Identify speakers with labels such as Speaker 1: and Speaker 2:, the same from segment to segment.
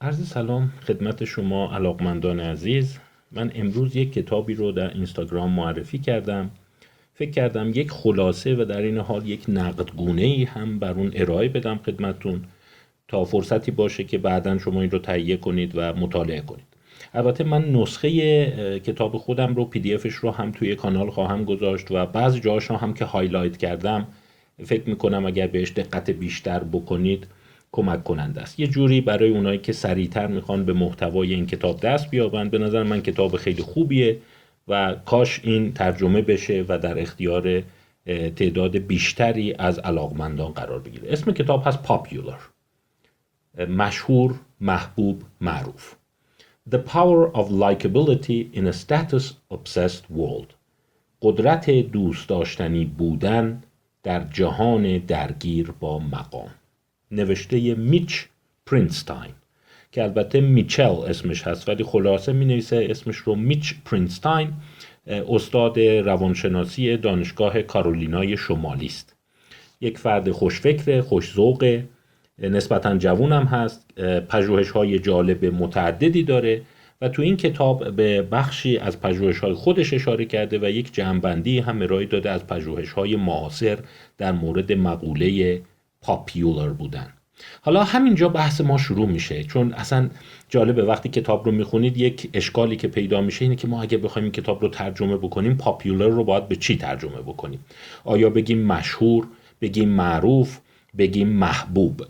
Speaker 1: عرض سلام خدمت شما علاقمندان عزیز. من امروز یک کتابی رو در اینستاگرام معرفی کردم. فکر کردم یک خلاصه و در عین حال یک نقدگونه ای هم بر اون ارائه بدم خدمتون تا فرصتی باشه که بعدا شما این رو تهیه کنید و مطالعه کنید. البته من نسخه کتاب خودم رو PDF ش رو هم توی کانال خواهم گذاشت و بعض جاهاش هم که highlight کردم فکر می‌کنم اگر بهش دقت بیشتر بکنید کمک کننده است. یه جوری برای اونایی که سریعتر می‌خوان به محتوای این کتاب دست بیابند. به نظر من کتاب خیلی خوبیه و کاش این ترجمه بشه و در اختیار تعداد بیشتری از علاقمندان قرار بگیره. اسم کتاب هست پاپیولر مشهور محبوب معروف. The Power of Likability in a Status Obsessed World. قدرت دوست داشتنی بودن در جهان درگیر با مقام. نوشته میچ پرینستاین که البته میچل اسمش هست ولی خلاصه می نویسه اسمش رو میچ پرینستاین استاد روانشناسی دانشگاه کارولینای شمالی است. یک فرد خوشفکر خوشذوق نسبتا جوون هم هست پژوهش های جالب متعددی داره و تو این کتاب به بخشی از پژوهش های خودش اشاره کرده و یک جمعبندی هم ارائه داده از پژوهش های معاصر در مورد مقوله پاپیولر بودن. حالا همینجا بحث ما شروع میشه چون اصلا جالبه وقتی کتاب رو می‌خونید یک اشکالی که پیدا میشه اینه که ما اگه بخوایم کتاب رو ترجمه بکنیم پاپیولر رو باید به چی ترجمه بکنیم؟ آیا بگیم مشهور بگیم معروف بگیم محبوب؟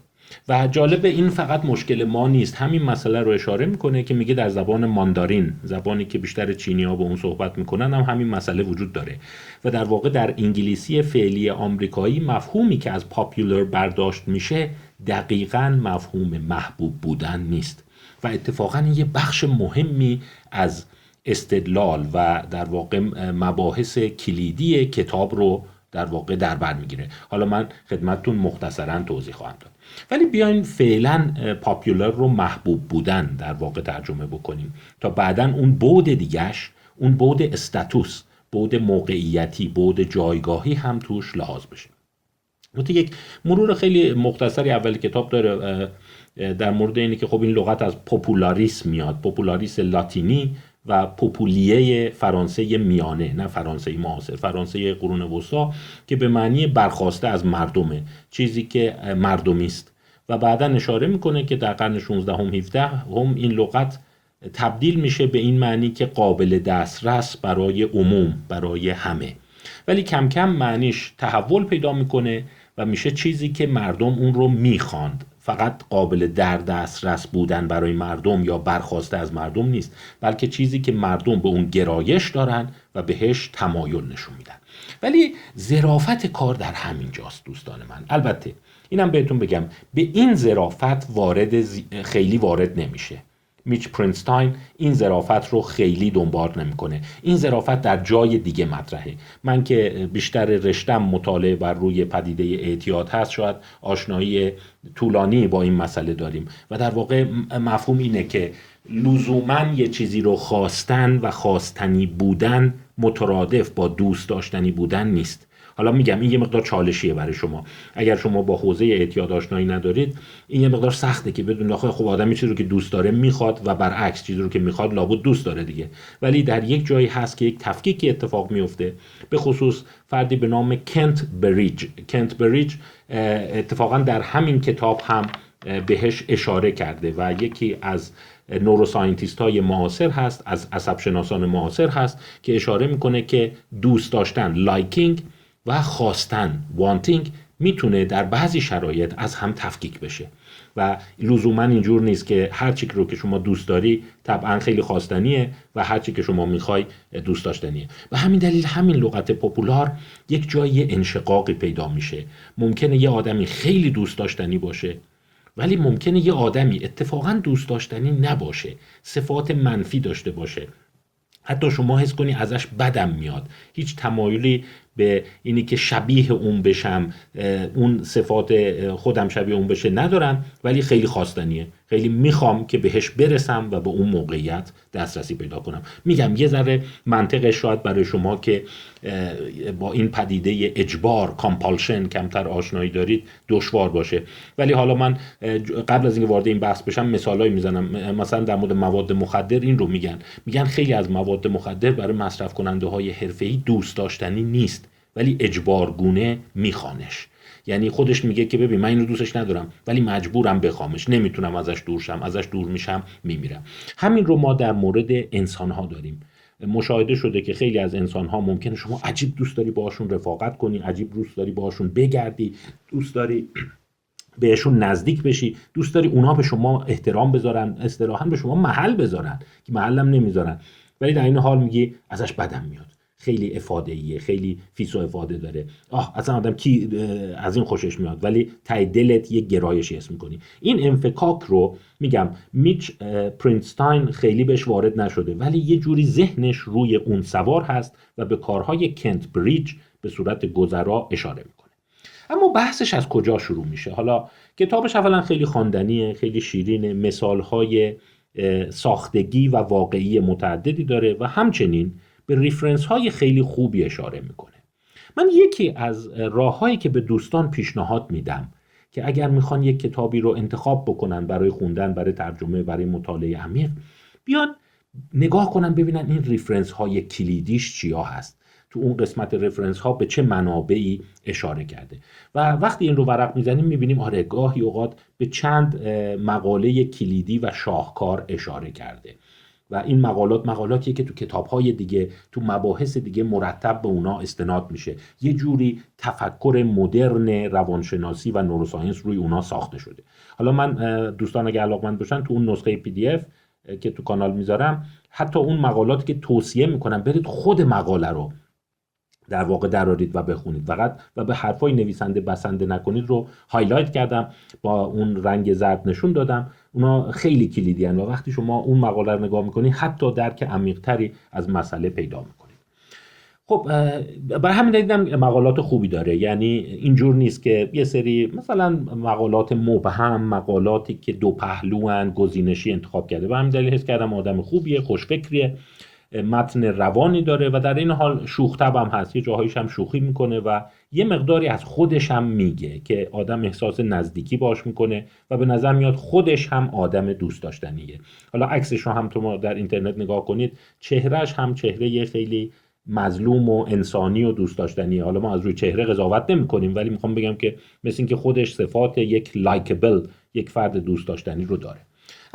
Speaker 1: و جالب این فقط مشکل ما نیست. همین مسئله رو اشاره می‌کنه که میگه در زبان ماندارین زبانی که بیشتر چینی ها به اون صحبت می‌کنن هم همین مسئله وجود داره. و در واقع در انگلیسی فعلی آمریکایی مفهومی که از پاپیولر برداشت میشه دقیقا مفهوم محبوب بودن نیست. و اتفاقا یه بخش مهمی از استدلال و در واقع مباحث کلیدی کتاب رو در واقع در بر می‌گیره. حالا من خدمتتون مختصرا توضیح خواهم داد. ولی بیاین فعلا پاپیولر رو محبوب بودن در واقع ترجمه بکنیم تا بعدا اون بود دیگهش اون بود status بود موقعیتی بود جایگاهی هم توش لحاظ بشه. یک مرور خیلی مختصری اول کتاب داره در مورد اینه که خب این لغت از popularis میاد. popularis لاتینی و populier فرانسه میانه نه فرانسه معاصر فرانسه قرون وسطا که به معنی برخاسته از مردمه چیزی که مردمی است. و بعدا اشاره می‌کنه که در قرن 16 هم 17 هم این لغت تبدیل میشه به این معنی که قابل دسترس برای عموم برای همه. ولی کم کم معنیش تحول پیدا می‌کنه و میشه چیزی که مردم اون رو می‌خواند. فقط قابل در دسترس بودن برای مردم یا برخواسته از مردم نیست بلکه چیزی که مردم به اون گرایش دارن و بهش تمایل نشون میدن. ولی ظرافت کار در همین جاست دوستان من. البته اینم بهتون بگم به این ظرافت وارد خیلی وارد نمیشه. میچ پرینستاین این ظرافت رو خیلی دنبال نمی‌کنه. این ظرافت در جای دیگه مطرحه. من که بیشتر رشتم مطالعه بر روی پدیده اعتیاد هست شاید آشنایی طولانی با این مسئله داریم. و در واقع مفهوم اینه که لزوما یه چیزی رو خواستن و خواستنی بودن مترادف با دوست داشتنی بودن نیست. حالا میگم این یه مقدار چالشیه برای شما. اگر شما با حوزه اعتیاد آشنایی ندارید این یه مقدار سخته که بدون داخل خب آدمی چیزی رو که دوست داره می‌خواد و برعکس چیزی رو که می‌خواد لابد دوست داره دیگه. ولی در یک جایی هست که یک تفکیکی اتفاق میفته. به خصوص فردی به نام کنت بریج کنت بریج اتفاقا در همین کتاب هم بهش اشاره کرده و یکی از نوروساینتیست های معاصر هست از عصب شناسان معاصر هست که اشاره می‌کنه که دوست داشتن liking و خواستن wanting می‌تونه در بعضی شرایط از هم تفکیک بشه. و لزوما اینجور نیست که هر چی رو که شما دوست داری طبعا خیلی خواستنیه و هر چی که شما می‌خوای دوست داشتنیه. و همین دلیل همین لغت popular یک جایی انشقاقی پیدا میشه. ممکنه یه آدمی خیلی دوست داشتنی باشه ولی ممکنه یه آدمی اتفاقا دوست داشتنی نباشه صفات منفی داشته باشه. حتی شما حس کنی ازش بدم میاد. هیچ تمایلی به اینی که شبیه اون بشم اون صفات خودم شبیه اون بشه ندارن ولی خیلی خواستنیه. خیلی می‌خوام که بهش برسم و به اون موقعیت دسترسی پیدا کنم. میگم یه ذره منطقش شاید برای شما که با این پدیده اجبار کامپالشن کمتر آشنایی دارید دشوار باشه. ولی حالا من قبل از اینکه وارد این بحث بشم مثالایی می‌زنم. مثلا در مورد مواد مخدر این رو میگن. میگن خیلی از مواد مخدر برای مصرف کننده های حرفه‌ای دوست داشتنی نیست ولی اجبارگونه میخوانش. یعنی خودش میگه که ببین من اینو دوستش ندارم ولی مجبورم بخوامش نمی‌تونم ازش دور شم ازش دور میشم میمیرم. همین رو ما در مورد انسان ها داریم. مشاهده شده که خیلی از انسان ها ممکنه شما عجیب دوست داری باشون رفاقت کنی عجیب دوست داری باشون بگردی دوست داری بهشون نزدیک بشی دوست داری اونها به شما احترام بذارن اصطلاحا به شما محل بذارن که محلم نمی‌ذارن. ولی در این حال میگی ازش بدم میاد. خیلی افاده ایه خیلی فیس و افاده داره. آه اصلا آدم کی از این خوشش میاد ولی ته دلت یه گرایشی اسم می‌کنی. این انفکاک رو میگم میچ پرینستاین خیلی بهش وارد نشده ولی یه جوری ذهنش روی اون سوار هست و به کارهای کنت بریج به صورت گذرا اشاره می‌کنه. اما بحثش از کجا شروع میشه؟ حالا کتابش اولا خیلی خواندنیه خیلی شیرینه مثالهای ساختگی و واقعی متعددی داره و همچنین به ریفرنس های خیلی خوبی اشاره می‌کنه. من یکی از راههایی که به دوستان پیشنهاد میدم که اگر می‌خوان یک کتابی رو انتخاب بکنن برای خوندن برای ترجمه برای مطالعه عمیق بیان نگاه کنن ببینن این reference های کلیدیش چیا هست. تو اون قسمت reference ها به چه منابعی اشاره کرده. و وقتی این رو ورق می‌زنیم می‌بینیم آره گاهی اوقات به چند مقاله کلیدی و شاهکار اشاره کرده. و این مقالات مقالاتیه که تو کتابهای دیگه تو مباحث دیگه مرتب به اونا استناد میشه. یه جوری تفکر مدرن روانشناسی و neuroscience روی اونا ساخته شده. حالا من دوستان اگه علاقمند باشن تو اون نسخه PDF که تو کانال می‌ذارم حتی اون مقالاتی که توصیه می‌کنم برید خود مقاله رو در واقع درارید و بخونید. فقط و به حرفای نویسنده بسنده نکنید رو highlight کردم با اون رنگ زرد نشون دادم. اونا خیلی کلیدی و وقتی شما اون مقاله رو نگاه می‌کنید حتی درک عمیقتری از مسئله پیدا می‌کنید. خب برای همین دیدم مقالات خوبی داره. یعنی اینجور نیست که یه سری مثلا مقالات مبهم مقالاتی که دو پهلوان گزینشی انتخاب کرده. و همین دلیل حس کردم آدم خوبیه خوشفکریه. متن روانی داره و در این حال شوخ هم هست. یه جاهایش هم شوخی می‌کنه و یه مقداری از خودش هم میگه که آدم احساس نزدیکی باش می‌کنه و به نظر میاد خودش هم آدم دوست داشتنیه. حالا عکسش رو هم تو در اینترنت نگاه کنید چهرهش هم چهره خیلی مظلوم و انسانی و دوست داشتنیه. حالا ما از روی چهره قضاوت نمی کنیم ولی می‌خوام بگم که مثل اینکه خودش صفات یک لایکبل یک فرد دوست داشتنی رو داره.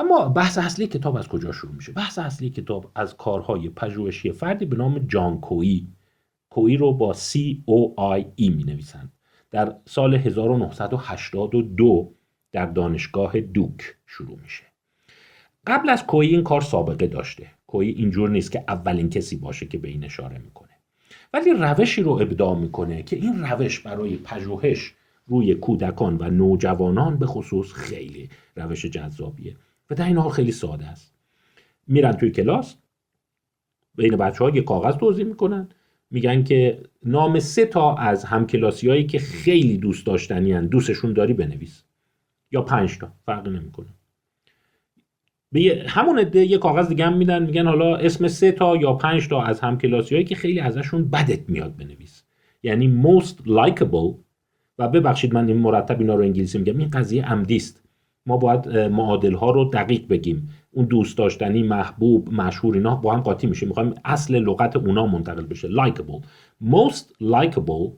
Speaker 1: اما بحث اصلی کتاب از کجا شروع میشه؟ بحث اصلی کتاب از کارهای پژوهشی فردی به نام جان کویی کویی رو با C O I E می نویسند در سال 1982 در دانشگاه دوک شروع میشه. قبل از کویی این کار سابقه داشته. کویی اینجور نیست که اولین کسی باشه که به این اشاره می‌کنه. ولی روشی رو ابداع می‌کنه که این روش برای پژوهش روی کودکان و نوجوانان به خصوص خیلی روش جذابیه. و در این حال خیلی ساده است. میرن توی کلاس بین بچه ها یه کاغذ توضیح می‌کنن. میگن که نام سه تا از همکلاسی هایی که خیلی دوست داشتنی هن. دوستشون داری بنویس. یا پنج تا فرقی نمی‌کنه. به همون عده یه کاغذ دیگه هم میدن میگن حالا اسم سه تا یا پنج تا از همکلاسی هایی که خیلی ازشون بدت میاد بنویس. یعنی most likable. و ببخشید من این مرتب اینا رو انگلیسی میگم این قضیه عمدی است. ما باید معادل ها رو دقیق بگیم. اون دوست داشتنی محبوب مشهور اینا با هم قاطی میشه. می‌خوایم اصل لغت اونا منتقل بشه. Likable most likable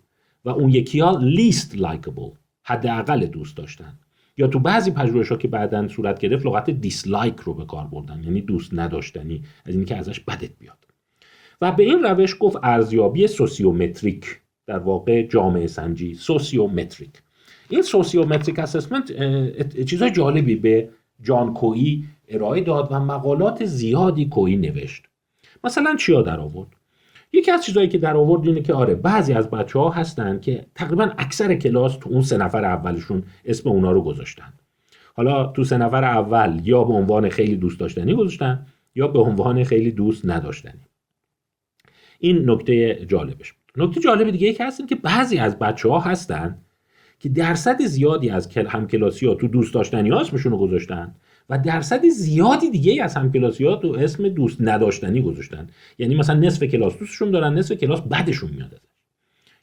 Speaker 1: و اون یکی ها least likable حداقل دوست داشتن. یا تو بعضی پژوهش ها که بعدا صورت گرفت لغت دیسلایک رو به کار بردن. یعنی دوست نداشتنی. از اینکه ازش بدت بیاد. و به این روش گفت ارزیابی sociometric. در واقع جامعه سنجی. sociometric. این sociometric assessment چیزای جالبی به جان کویی ارائه داد و مقالات زیادی کویی نوشت. مثلا چیا در آورد؟ یکی از چیزهایی که در آورد اینه که آره بعضی از بچه ها هستن که تقریبا اکثر کلاس تو اون سه نفر اولشون اسم اونا رو گذاشتن. حالا تو سه نفر اول یا به عنوان خیلی دوست داشتنی گذاشتن یا به عنوان خیلی دوست نداشتنی. این نکته جالبش بود. نکته جالب دیگه ای که هستیم که بعضی از بچه ها هستن که درصد زیادی از همکلاسی ها تو دوست داشتنی ها اسمشون گذاشتن و درصد زیادی دیگه از همکلاسی ها تو اسم دوست نداشتنی گذاشتن. یعنی مثلا نصف کلاس دوستشون دارن نصف کلاس بعدشون میاد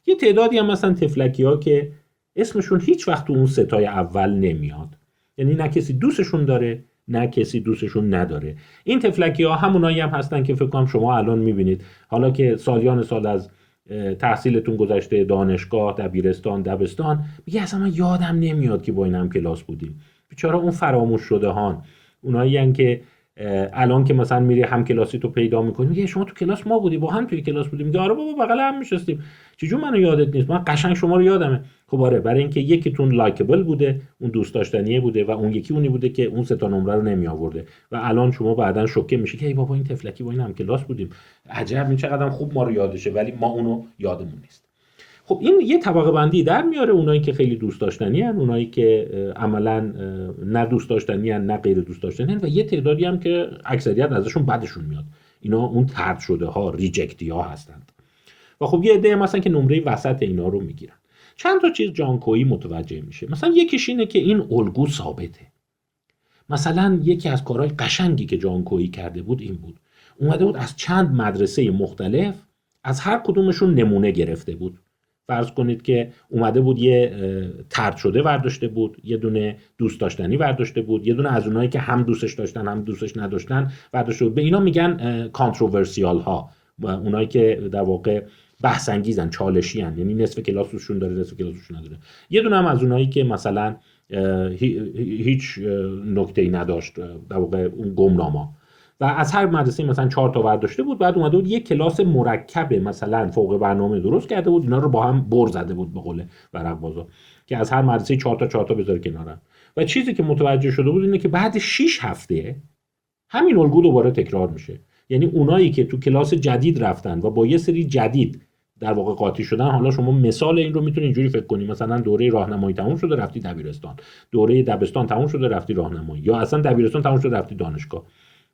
Speaker 1: یه تعدادی هم مثلا تفلکی ها که اسمشون هیچ وقت تو اون ستای اول نمیاد. یعنی نه کسی دوستشون داره نه کسی دوستشون نداره. این تفلکی ها همونایی هم هستن که فکر کنم شما الان می‌بینید. حالا که سالیان سال از تحصیلتون گذشته دانشگاه دبیرستان دبستان. میگه اصلا من یادم نمیاد که با این هم کلاس بودیم. بیچاره اون فراموش شده هان. اونایی که الان که مثلا میری هم کلاسی تو پیدا می‌کنی میگه شما تو کلاس ما بودی با هم توی کلاس بودیم. میگه آره بابا بغل هم میشستیم. چجور منو یادت نیست؟ من قشنگ شما رو یادمه. خب آره برای اینکه یکیتون likable بوده اون دوست داشتنیه بوده و اون یکی اونی بوده که اون سه تا نمره رو نمی آورده. و الان شما بعدا شوکه میشه که ای بابا این طفلکی با این هم کلاس بودیم. عجب این چقدر خوب ما رو یادشه ولی ما اونو یادمون نیست. خب این یه طبقه بندی در میاره اونایی که خیلی دوست داشتنی هن اونایی که عملا نه دوست داشتنی هن نه غیر دوست داشتنی هن و یه تعدادی هم که اکثریت ازشون بدشون میاد. اینا اون طرد شده ها rejected ها هستند. و خب یه عده مثلا که نمره وسط اینا رو می‌گیرن. چند تا چیز جانکویی متوجه میشه. مثلا یکیش اینه که این الگو ثابته. مثلا یکی از کارهای قشنگی که جانکویی کرده بود این بود. اومده بود از چند مدرسه مختلف از هر کدومشون نمونه گرفته بود. فرض کنید که اومده بود یه ترد شده ورداشته بود یه دونه دوست داشتنی ورداشته بود یه دونه از اونایی که هم دوستش داشتن هم دوستش نداشتن ورداشته بود. به اینا میگن کانتروورسیال ها. اونایی که در واقع بحث انگیزن چالشی هن. یعنی نصف کلاسشون داره نصف کلاسشون نداره. یه دونه هم از اونایی که مثلا هیچ نکته ای نداشت در واقع اون گمناما. و از هر مدرسه مثلا چهار تا برداشته بود بعد اومده بود یک کلاس مرکب مثلا فوق برنامه درست کرده بود اینا رو با هم بر زده بود به قول ورق که از هر مدرسه چهار تا چهار تا بذاره کنارم. و چیزی که متوجه شده بود اینه که بعد 6 هفته همین الگو دوباره تکرار میشه. یعنی اونایی که تو کلاس جدید رفتن و با یه سری جدید در واقع قاطی شدن حالا شما مثال این رو می‌تونید اینجوری فکر کنید مثلا دوره راهنمایی تموم شده رفتی دبیرستان. دوره دبستان تموم شده رفتی راهنمایی. یا اصلا دبیرستان تموم شده رفتی دانشگاه.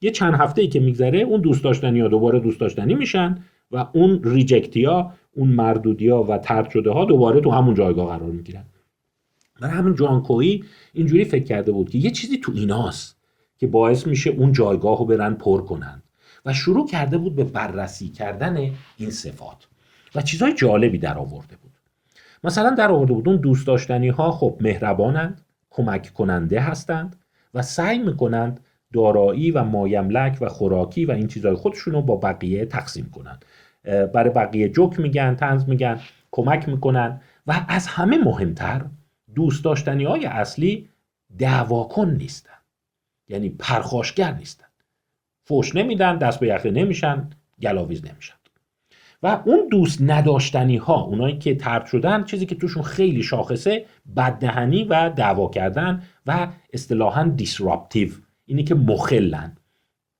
Speaker 1: یه چند هفته ای که میگذره اون دوست داشتنی ها دوباره دوست داشتنی میشن و اون ریجکتی ها اون مردودی ها و ترد شده ها دوباره تو همون جایگاه قرار می‌گیرن. برای همین جان کوی اینجوری فکر کرده بود که یه چیزی تو ایناست که باعث میشه اون جایگاه رو برن پر کنن و شروع کرده بود به بررسی کردن این صفات و چیزهای جالبی در آورده بود. مثلا در آورده بود اون دوست داشتنی ها خب مهربانند کمک کننده هستند و سعی می‌کنند دارایی و مایملک و خوراکی و این چیزهای خودشون رو با بقیه تقسیم کنن. برای بقیه جوک میگن تنز میگن کمک می‌کنن و از همه مهمتر دوست داشتنی های اصلی دعواکن نیستن. یعنی پرخاشگر نیستن. فوش نمیدن دست به یخه نمیشن گلاویز نمیشن. و اون دوست نداشتنی ها اونایی که ترد شدن چیزی که توشون خیلی شاخصه بددهنی و دعوا کردن و اصطلاحا دیسراپتیو اینی که مخلن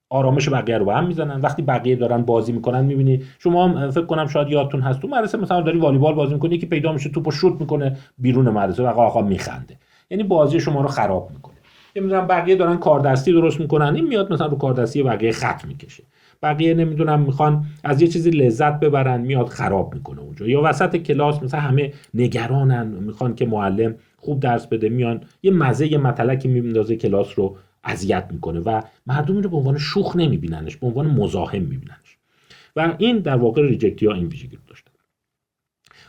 Speaker 1: آرامش بقیه رو به هم می‌زنن. وقتی بقیه دارن بازی می‌کنن می‌بینی شما هم فکر کنم شاید یادتون هست تو مدرسه مثلا داری والیبال بازی می‌کنی که پیدا میشه توپو شوت می‌کنه بیرون مدرسه و آقا میخنده. یعنی بازی شما رو خراب می‌کنه. نمی‌دونم بقیه دارن کاردستی درست می‌کنن این میاد مثلا رو کاردستی بقیه خط می‌کشه. بقیه نمی‌دونم می‌خوان از یه چیزی لذت ببرن میاد خراب می‌کنه اونجا. یا وسط کلاس مثلا همه نگرانن می‌خوان که معلم خوب درس بده میان یه مزه یه مطلقی میندازه کلاس رو اذیت می‌کنه و مردم رو به عنوان شوخ نمیبیننش به عنوان مزاحم میبیننش. و این در واقع ریجکتی این ویژگی رو داشتن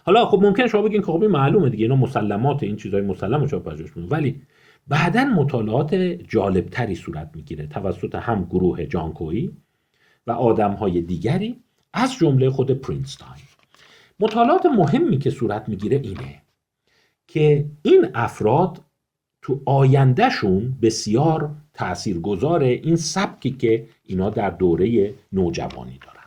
Speaker 1: حالا خب ممکن شما بگین که خب این معلومه دیگه اینا مسلمات این چیزای مسلم رو پژوهش ولی بعدا مطالعات جالبتری صورت می‌گیره توسط هم گروه جانکویی و آدم های دیگری از جمله خود پرینستاین. مطالعات مهمی که صورت می‌گیره اینه که این افراد تو آیندهشون بسیار تاثیرگذار این سبکی که اینا در دوره نوجوانی دارن.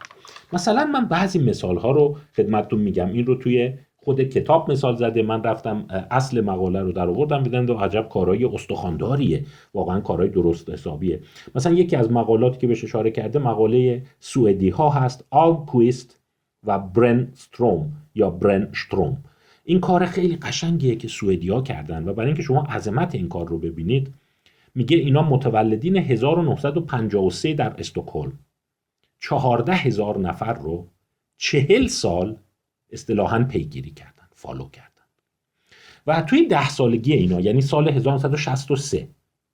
Speaker 1: مثلا من بعضی مثال ها رو خدمتتون میگم. این رو توی خود کتاب مثال زده. من رفتم اصل مقاله رو در آوردم. دیدم و عجب کارهای استخوانداریه. واقعا کارهای درست حسابیه. مثلا یکی از مقالاتی که بهش اشاره کرده مقاله سوئدی ها هست. کویست و برن ستروم یا برن شتروم این کار خیلی قشنگیه که سوئدیا کردن و برای اینکه شما عظمت این کار رو ببینید میگه اینا متولدین 1953 در استکهلم. چهارده هزار نفر رو چهل سال اصطلاحا پیگیری کردن فالو کردن. و توی ده سالگی اینا یعنی سال 1963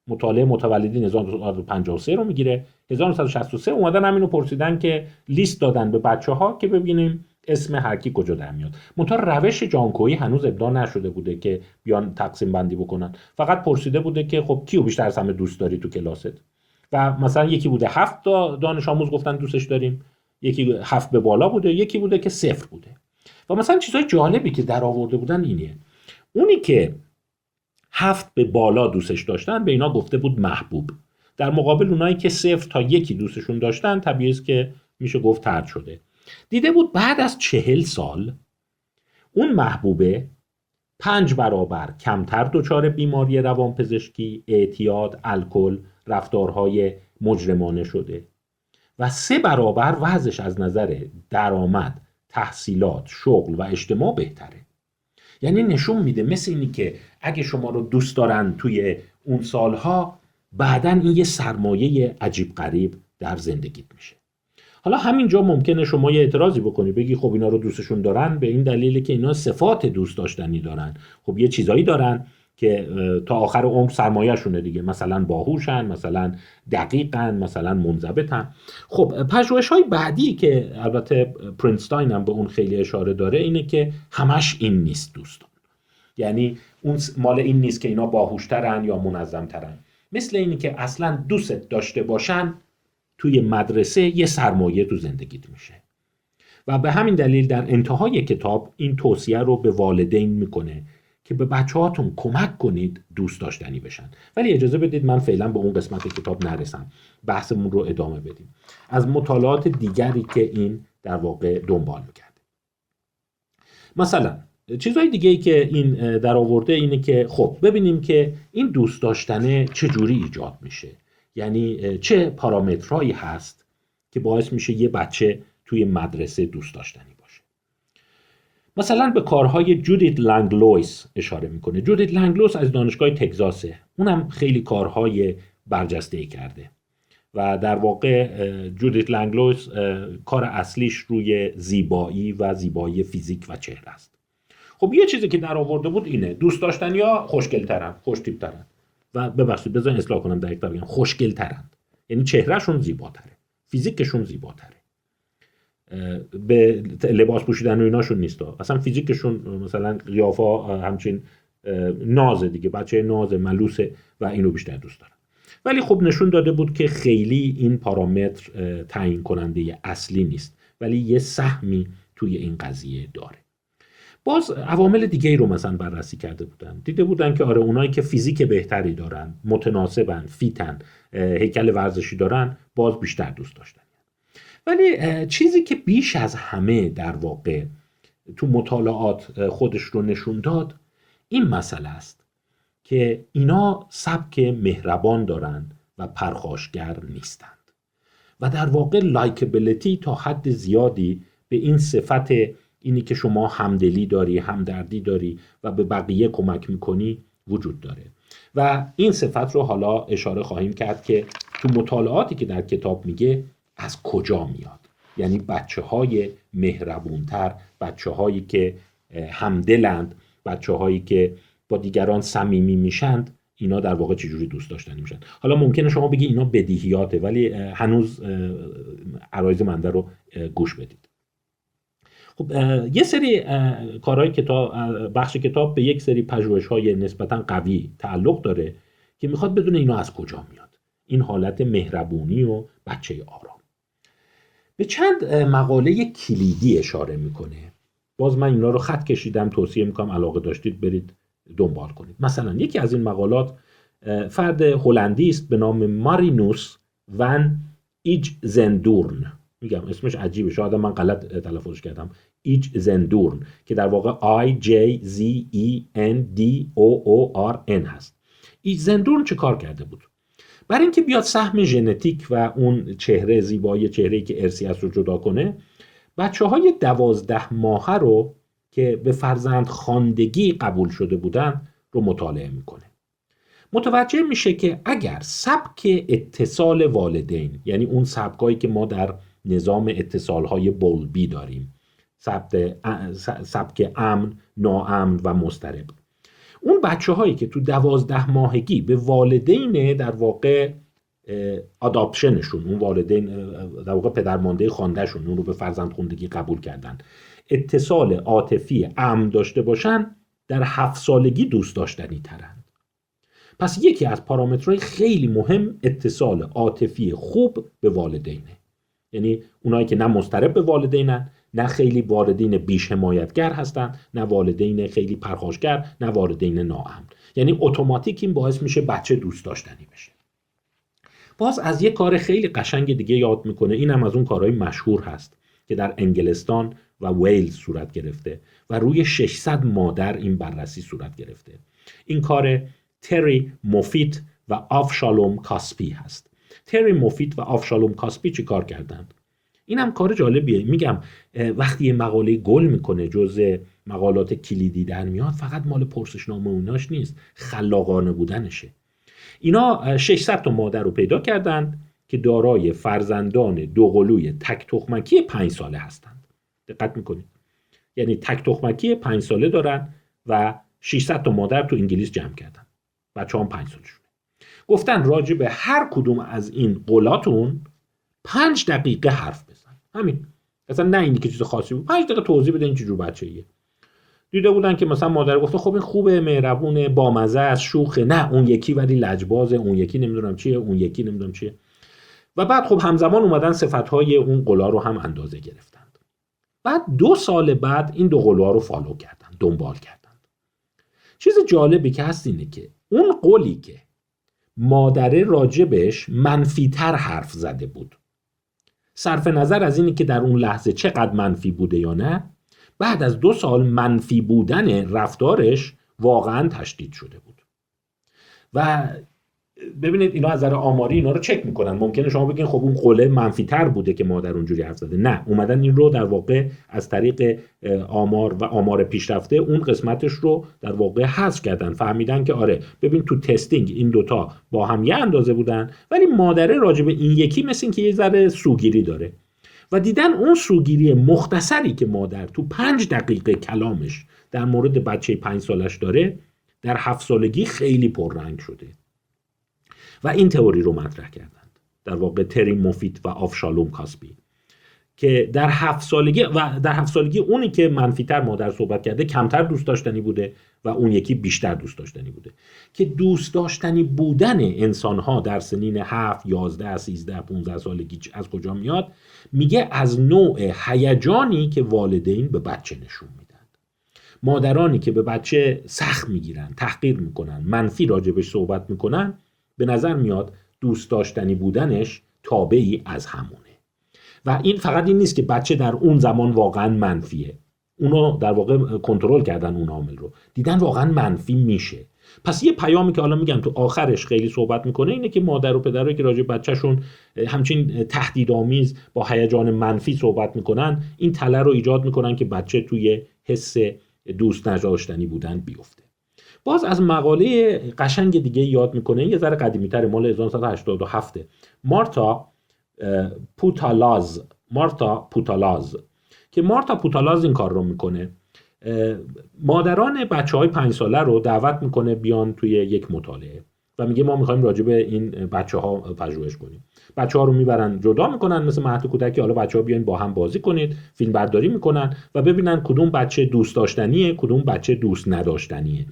Speaker 1: مطالعه متولدین 1953 رو می‌گیره. 1963 اومدن همینو پرسیدن که لیست دادن به بچه ها که ببینیم اسم هر کی کجا در میاد. منتها روش جانکویی هنوز ابدا نشده بوده که بیان تقسیم بندی بکنن. فقط پرسیده بوده که خب کیو بیشتر از همه دوست داری تو کلاست؟ و مثلا یکی بوده هفت دانش آموز گفتن دوستش داریم. یکی هفت به بالا بوده یکی بوده که صفر بوده. و مثلا چیزهای جالبی که در آورده بودن اینه. اونی که هفت به بالا دوستش داشتن به اینا گفته بود محبوب. در مقابل اونایی که صفر تا یکی دوستشون داشتن طبیعی که میشه گفت ترد شده. دیده بود بعد از چهل سال اون محبوبه پنج برابر کمتر دچار بیماری روانپزشکی اعتیاد الکل رفتارهای مجرمانه شده و سه برابر وضعش از نظر درآمد تحصیلات شغل و اجتماع بهتره. یعنی نشون میده مثل اینی که اگه شما رو دوست دارن توی اون سالها بعدا این یه سرمایه عجیب غریب در زندگیت میشه. حالا همینجا ممکنه شما یه اعتراضی بکنی بگی خب اینا رو دوستشون دارن به این دلیل که اینا صفات دوست داشتنی دارن. خب یه چیزایی دارن که تا آخر عمر سرمایهشونه دیگه. مثلا باهوشن مثلا دقیقن مثلا منضبطن. خب پژوهش های بعدی که البته پرینستاین هم به اون خیلی اشاره داره اینه که همش این نیست دوستان. یعنی اون مال این نیست که اینا باهوشترن یا منظمترن. مثل اینی که اصلا دوست داشته باشن توی مدرسه یه سرمایه تو زندگیت میشه. و به همین دلیل در انتهای کتاب این توصیه رو به والدین می‌کنه که به بچه هاتون کمک کنید دوست داشتنی بشن. ولی اجازه بدید من فعلا به اون قسمت کتاب نرسم. بحثمون رو ادامه بدیم. از مطالعات دیگری که این در واقع دنبال می‌کرده. مثلا چیزهای دیگه ای که این در آورده اینه که خب ببینیم که این دوست داشتنه چجوری ایجاد میشه. یعنی چه پارامترهایی هست که باعث میشه یه بچه توی مدرسه دوست داشتنی باشه؟ مثلا به کارهای جودیت لنگلویس اشاره می‌کنه. جودیت لنگلویس از دانشگاه تگزاسه. اونم خیلی کارهای برجسته کرده و در واقع جودیت لنگلویس کار اصلیش روی زیبایی و زیبایی فیزیک و چهره است. خب یه چیزی که در آورده بود اینه. دوست داشتن یا خوشگلترن خوشتیبترن و ببخشید بذار اصلاح کنم دقیق بگم. خوشگل ترند یعنی چهرهشون زیباتره. فیزیکشون زیباتره. به لباس پوشیدن و ایناشون نیست. اصلا فیزیکشون مثلا قیافا همچین نازه دیگه. بچه ناز ملوسه و اینو بیشتر دوست دارن. ولی خب نشون داده بود که خیلی این پارامتر تعیین کننده اصلی نیست. ولی یه سهمی توی این قضیه داره. باز عوامل دیگه ای رو مثلا بررسی کرده بودن. دیده بودن که آره اونایی که فیزیک بهتری دارن متناسبن fit ن هیکل ورزشی دارن باز بیشتر دوست داشتن. ولی چیزی که بیش از همه در واقع تو مطالعات خودش رو نشون داد این مسئله است که اینا سبک مهربان دارن و پرخاشگر نیستند. و در واقع likability تا حد زیادی به این صفت اینی که شما همدلی داری همدردی داری و به بقیه کمک می‌کنی وجود داره. و این صفت رو حالا اشاره خواهیم کرد که تو مطالعاتی که در کتاب میگه از کجا میاد. یعنی بچه های مهربونتر بچه هایی که همدلند بچه هایی که با دیگران صمیمی میشند اینا در واقع چجوری دوست داشتنی میشن. حالا ممکنه شما بگی اینا بدیهیاته ولی هنوز عرایز منده رو گوش بدید. خب یه سری کارهای کتاب بخش کتاب به یک سری پژوهش های نسبتا قوی تعلق داره که می‌خواد بدونه اینا از کجا میاد. این حالت مهربونی و بچه آرام. به چند مقاله کلیدی اشاره می‌کنه. باز من اینا رو خط کشیدم توصیه می‌کنم علاقه داشتید برید دنبال کنید. مثلا یکی از این مقالات فرد هلندی است به نام مارینوس ون ایج زندورن میگم اسمش عجیبه. شاید من غلط تلفظش کردم. ایج زندورن که در واقع I J Z E N D O O R N هست. ایج زندورن چه کار کرده بود؟ برای اینکه بیاد سهم ژنتیک و اون چهره زیبایی چهره که ارسی است رو جدا کنه بچه های دوازده ماهه رو که به فرزند خاندگی قبول شده بودن رو مطالعه می‌کنه. متوجه میشه که اگر سبک اتصال والدین یعنی اون سبکایی که ما در نظام اتصال های بولبی داریم سبک امن ناامن و مسترب اون بچه هایی که تو دوازده ماهگی به والدین در واقع آداپشنشون اون والدین در واقع پدرمانده خواندهشون اون رو به فرزند خوندگی قبول کردن. اتصال عاطفی امن داشته باشن در هفت سالگی دوست داشتنی ترند. پس یکی از پارامترهای خیلی مهم اتصال عاطفی خوب به والدینه. یعنی اونایی که نه مسترب به والدینن نه خیلی والدین بیش حمایتگر هستند نه والدین خیلی پرخاشگر نه والدین ناامن. یعنی اتوماتیک این باعث میشه بچه دوست داشتنی بشه. باز از یه کار خیلی قشنگ دیگه یاد می‌کنه این هم از اون کارهای مشهور هست که در انگلستان و ویلز صورت گرفته و روی 600 مادر این بررسی صورت گرفته. این کار تری موفیت و آوشالوم کاسپی هست. تری موفیت و آوشالوم کاسپی چی کار کردند؟ این هم کار جالبیه. میگم وقتی یه مقاله گل می‌کنه جز مقالات کلیدی در میاد فقط مال پرسشنامه اوناش نیست خلاقانه بودنشه. اینا 600 تا مادر رو پیدا کردند که دارای فرزندان دوقلوی تک تخمکی پنج ساله هستند. دقت می‌کنید. یعنی تک تخمکی پنج ساله دارن و 600 تا مادر تو انگلیس جمع کردن. بچه هم پنج سالشونه گفتن راجع به هر کدوم از این قولاتون پنج دقیقه حرف بزن. همین. اصلا نه اینی که چیز خاصی بود. پنج دقیقه توضیح بده این چجور بچه ایه دیده بودن که مثلا مادر گفته خب این خوبه مهربونه بامزه از شوخه. نه اون یکی ولی لجبازه اون یکی نمی‌دونم چیه اون یکی نمی‌دونم چیه. و بعد خب همزمان اومدن صفتهای اون قلا رو هم اندازه گرفتند. بعد دو سال بعد این دو قلا رو فالو کردن دنبال کردند چیز جالبی که هست اینه که اون قولی که مادره راجبش منفیتر حرف زده بود. صرف نظر از اینی که در اون لحظه چقدر منفی بوده یا نه بعد از دو سال منفی بودن رفتارش واقعا تشدید شده بود. و ببینید اینا از نظر آماری اینا رو چک می‌کنن. ممکنه شما بگین خب اون قله منفی تر بوده که مادر اونجوری حرف زده. نه اومدن این رو در واقع از طریق آمار و آمار پیشرفته اون قسمتش رو در واقع حذف کردن. فهمیدن که آره ببین تو تستینگ این دوتا با هم یه اندازه بودن ولی مادره راجع به این یکی مثل این که یه ذره سوگیری داره. و دیدن اون سوگیری مختصری که مادر تو پنج دقیقه کلامش در مورد بچه پنج سالش داره در هفت سالگی خیلی پررنگ شده. و این تئوری رو مطرح کردند. در واقع تری مفید و آفشالوم کاسبی که در هفت سالگی و در هفت سالگی اونی که منفیتر مادر صحبت کرده کمتر دوست داشتنی بوده و اون یکی بیشتر دوست داشتنی بوده. که دوست داشتنی بودن انسان ها در سنین 7 11 13 15 سالگی از کجا میاد؟ میگه از نوع هیجانی که والدین به بچه نشون میدن. مادرانی که به بچه سخت می‌گیرن تحقیر می‌کنن منفی راجبش صحبت می‌کنن به نظر میاد دوست داشتنی بودنش تابعی از همونه. و این فقط این نیست که بچه در اون زمان واقعا منفیه. اونو در واقع کنترل کردن اون عامل رو. دیدن واقعا منفی میشه. پس یه پیامی که حالا میگم تو آخرش خیلی صحبت می‌کنه اینه که مادر و پدرایی که راجع بچهشون همچین تهدیدآمیز با هیجان منفی صحبت می‌کنن این تله رو ایجاد می‌کنن که بچه توی حس دوست نداشتنی بودن بیفته. باز از مقاله قشنگ دیگه یاد می‌کنه. یه ذره قدیمی تر مال 1987 مارتا پوتالاز مارتا پوتالاز. که مارتا پوتالاز این کار رو می‌کنه. مادران بچه های پنج ساله رو دعوت می‌کنه بیان توی یک مطالعه. و میگه ما می‌خوایم راجع به این بچه ها پژوهش کنیم. بچه ها رو می‌برن جدا می‌کنن مثل مهد کودکی. حالا بچه ها بیاین با هم بازی کنید. فیلم برداری می‌کنن و ببینن کدوم بچه دوست داشتنیه کدوم بچه دوست نداشتنیه.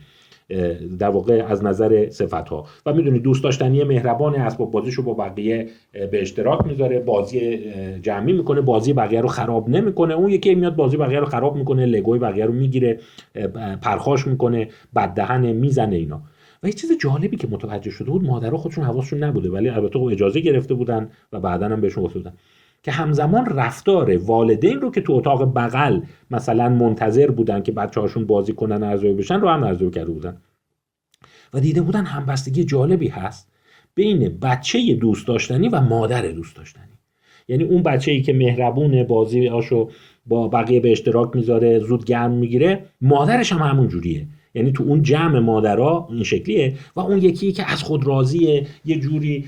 Speaker 1: در واقع از نظر صفت ها و می‌دونید دوست داشتنی مهربان اسباب بازیشو با بقیه به اشتراک می‌ذاره. بازی جمعی می‌کنه بازی بقیه رو خراب نمی‌کنه. اون یکی میاد بازی بقیه رو خراب می‌کنه لگوی بقیه رو می‌گیره پرخاش می‌کنه بددهن می‌زنه اینا. و یه چیز جالبی که متوجه شده بود مادرها خودشون حواسشون نبوده ولی البته خب اجازه گرفته بودن و بعدا هم بهشون گفته بودن. که همزمان رفتار والدین رو که تو اتاق بغل مثلا منتظر بودن که بچه هاشون بازی کنن ارزیابی بشن رو هم ارزیابی کرده بودن. و دیده بودن همبستگی جالبی هست بین بچه دوست داشتنی و مادر دوست داشتنی. یعنی اون بچه ای که مهربون بازی هاشو با بقیه به اشتراک می‌ذاره زود گرم می‌گیره مادرش هم همون جوریه. یعنی تو اون جمع مادرها این شکلیه و اون یکی که از خود راضیه یه جوری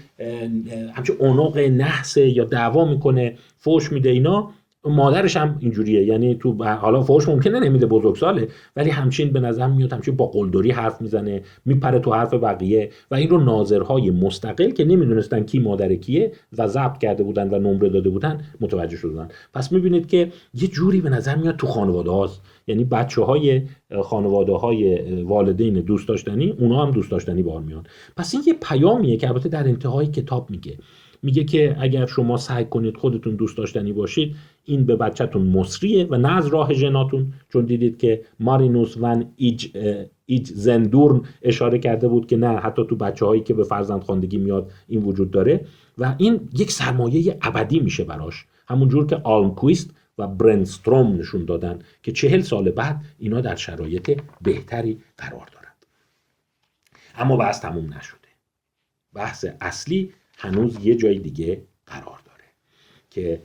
Speaker 1: همچه اونق نحسه یا دعوا می‌کنه فوش میده اینا مادرش هم اینجوریه. یعنی تو حالا فوش ممکنه نمیده بزرگساله ولی همچین به نظر میاد همچین با قلدری حرف می‌زنه میپره تو حرف بقیه و این رو ناظرهای مستقل که نمی‌دونستن کی مادر کیه و ضبط کرده بودن و نمره داده بودن متوجه شدن. پس می‌بینید که یه جوری به نظر میاد تو خانواده هاست یعنی بچه های خانواده های والدین دوست داشتنی اونا هم دوست داشتنی بار میان. پس این یه پیامیه که البته در انتهای کتاب میگه. میگه که اگر شما سعی کنید خودتون دوست داشتنی باشید این به بچهتون مصریه و نه از راه جناتون چون دیدید که مارینوس ون ایج, ایج زندورن اشاره کرده بود که نه حتی تو بچه هایی که به فرزند خواندگی میاد این وجود داره. و این یک سرمایه ابدی میشه براش. همونجور که آلمکویست و برنستروم نشون دادن که چهل سال بعد اینا در شرایط بهتری قرار دارند. اما بحث تموم نشده. بحث اصلی هنوز یه جای دیگه قرار داره که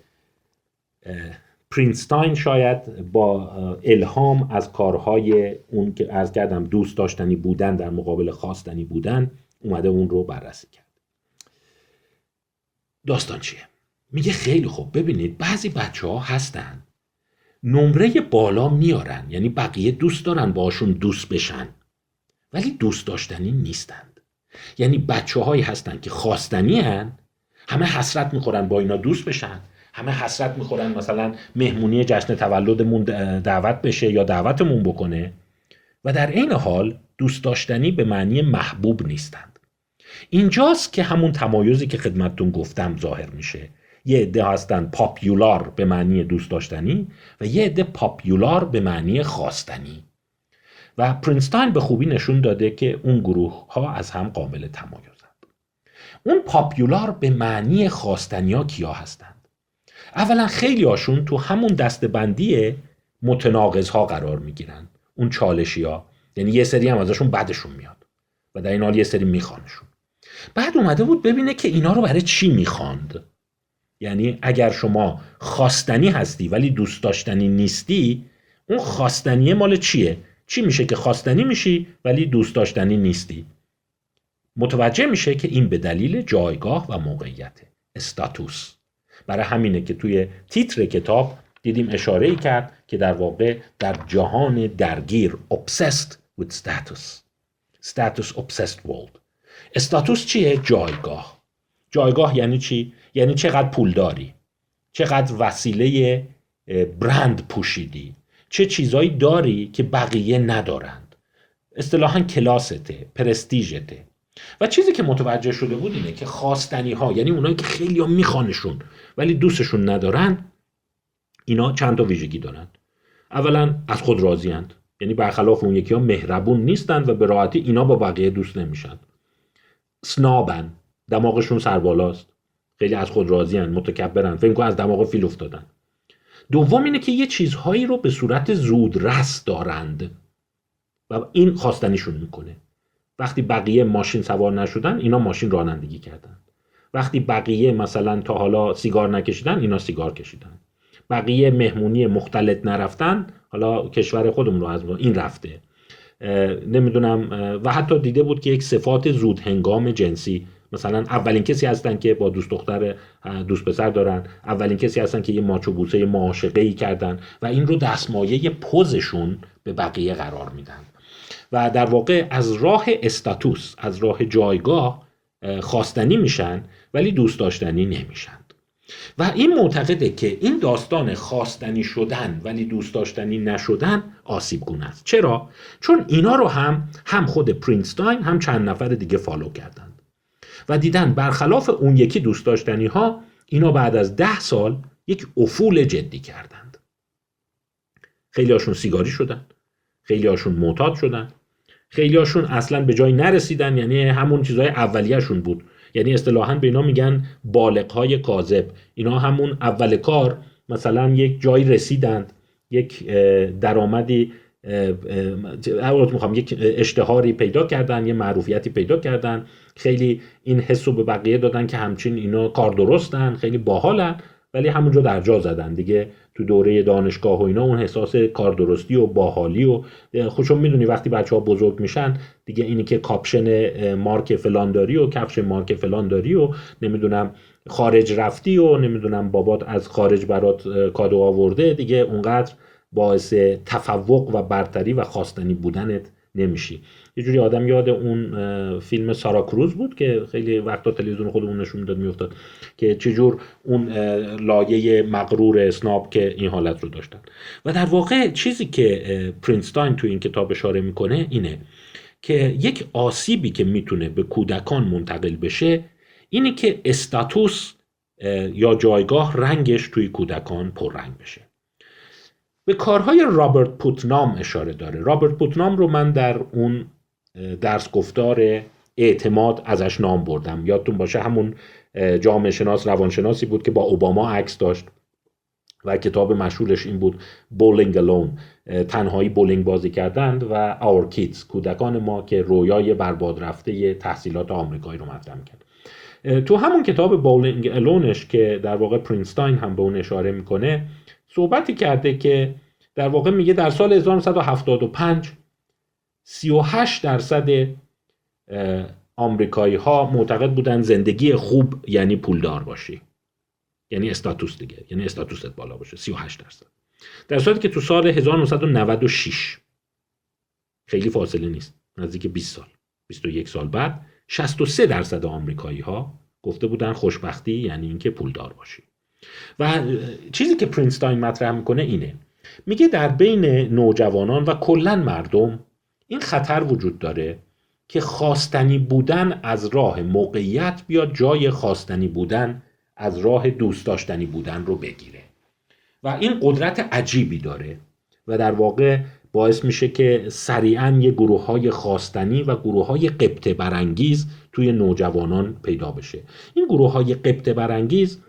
Speaker 1: پرینستاین شاید با الهام از کارهای اون که از کردم دوست داشتنی بودن در مقابل خواستنی بودن اومده اون رو بررسی کرد. داستان چیه؟ میگه خیلی خوب. ببینید بعضی بچه ها هستن. نمره بالا میارن یعنی بقیه دوست دارن باشون دوست بشن. ولی دوست داشتنی نیستند. یعنی بچه هایی هستن که خواستنی هن همه حسرت می‌خورن با اینا دوست بشن. همه حسرت می‌خورن مثلا مهمونی جشن تولدمون دعوت بشه یا دعوتمون بکنه. و در عین حال دوست داشتنی به معنی محبوب نیستند. اینجاست که همون تمایزی که خدمتتون گفتم ظاهر میشه. یه عده هستن پاپیولار به معنی دوست داشتنی و یه عده پاپیولار به معنی خواستنی. و پرینستاین به خوبی نشون داده که اون گروه ها از هم قابل تمایزند. اون پاپیولار به معنی خواستنی ها کیا هستند؟ اولا خیلی هاشون تو همون دستبندی متناقض ها قرار می‌گیرن. اون چالشی ها یعنی یه سری هم ازشون بعدشون میاد و در این حال یه سری میخوانشون. بعد اومده بود ببینه که اینا رو برای چی می‌خواند. یعنی اگر شما خواستنی هستی ولی دوست داشتنی نیستی اون خواستنی مال چیه؟ چی میشه که خواستنی میشی ولی دوست داشتنی نیستی؟ متوجه میشه که این به دلیل جایگاه و موقعیت استاتوس. برای همینه که توی تیتر کتاب دیدیم اشاره ای کرد که در واقع در جهان درگیر obsessed with status. Status obsessed world. استاتوس چیه؟ جایگاه. جایگاه یعنی چی؟ یعنی چقدر پول داری؟ چقدر وسیله برند پوشیدی؟ چه چیزایی داری که بقیه ندارند؟ اصطلاحا کلاسته پرستیژته. و چیزی که متوجه شده بود اینه که خواستنی ها یعنی اونایی که خیلی ها میخوانشون ولی دوستشون ندارن اینا چند تا ویژگی دارن. اولا از خود راضیند یعنی برخلاف اون یکی ها مهربون نیستند و به راحتی اینا با بقیه دوست نمیشن. سنابن. دماغشون سربالاست. خیلی از خود راضیان متکبرن. فکر کن از دماغ فیل افتادن. دوم اینه که یه چیزهایی رو به صورت زودرس دارند و این خواستنیشون می‌کنه. وقتی بقیه ماشین سوار نشدن اینا ماشین رانندگی کردن. وقتی بقیه مثلا تا حالا سیگار نکشیدن اینا سیگار کشیدن. بقیه مهمونی مختلط نرفتن حالا کشور خودمون رو از این رفته. نمی‌دونم و حتی دیده بود که یک صفات زود هنگام جنسی مثلا اولین کسی هستن که با دوست دختر دوست پسر دارن. اولین کسی هستن که یه ماچو بوسه معاشقه ای کردن و این رو دستمایه پوزشون به بقیه قرار میدن. و در واقع از راه استاتوس از راه جایگاه خواستنی میشن ولی دوست داشتنی نمیشن. و این معتقده که این داستان خواستنی شدن ولی دوست داشتنی نشدن آسیب گونه است. چرا؟ چون اینا رو هم هم خود پرینستاین هم چند نفر دیگه فالو کردند و دیدن برخلاف اون یکی دوست داشتنی ها اینا بعد از ده سال یک افول جدی کردند. خیلی هاشون سیگاری شدن خیلی هاشون معتاد شدن خیلی هاشون اصلا به جای نرسیدن یعنی همون چیزهای اولیهشون بود. یعنی اصطلاحا به اینا میگن بالغ های کاذب. اینا همون اول کار مثلا یک جایی رسیدند یک درآمدی می‌خوام یک اشتهاری پیدا کردن یه معروفیتی پیدا کردن خیلی این حس به بقیه دادن که همچین اینا کار درستن خیلی باحالن ولی همونجا در جا زدن. دیگه تو دوره دانشگاه و اینا اون احساس کاردرستی و باحالی و خوشم می‌دونی وقتی بچه ها بزرگ میشن دیگه اینی که کاپشن مارک فلان داری و کفش مارک فلان داری و نمی‌دونم خارج رفتی و نمی‌دونم بابات از خارج برات کادو آورده دیگه اونقدر باعث تفوق و برتری و خواستنی بودنت نمیشی. یه جوری آدم یاد اون فیلم سارا کروز بود که خیلی وقتا تلویزیون خودمون نشون می‌داد میافتاد که چجور اون لایه مغرور اسناب که این حالت رو داشتن. و در واقع چیزی که پرینستاین تو این کتاب اشاره می‌کنه اینه که یک آسیبی که می‌تونه به کودکان منتقل بشه اینه که status یا جایگاه رنگش توی کودکان پررنگ بشه. به کارهای رابرت پوتنام اشاره داره. رابرت پوتنام رو من در اون درس گفتار اعتماد ازش نام بردم. یادتون باشه همون جامعه شناس روانشناسی بود که با اوباما عکس داشت و کتاب مشهورش این بود Bowling Alone تنهایی بولینگ بازی کردند و Our Kids کودکان ما که رویای برباد رفته تحصیلات آمریکایی رو مطرح کرد تو همون کتاب بولینگ الونش که در واقع پرینستاین هم به اون اشاره می‌کنه صحبتی کرده که در واقع میگه در سال 1975 38 درصد آمریکایی ها معتقد بودن زندگی خوب یعنی پولدار باشی یعنی استاتوس دیگه یعنی استاتوست بالا باشه 38 درصد. در صورتی که تو سال 1996 خیلی فاصله نیست نزدیک 20 سال 21 سال بعد 63 درصد آمریکایی ها گفته بودن خوشبختی یعنی اینکه پولدار باشی و چیزی که پرینستاین مطرح می‌کنه اینه. میگه در بین نوجوانان و کلا مردم این خطر وجود داره که خواستنی بودن از راه موقعیت بیاد جای خواستنی بودن از راه دوست داشتنی بودن رو بگیره. و این قدرت عجیبی داره و در واقع باعث میشه که سریعا یه گروه های خواستنی و گروه های قبطه برانگیز توی نوجوانان پیدا بشه. این گروه های قبطه برانگیز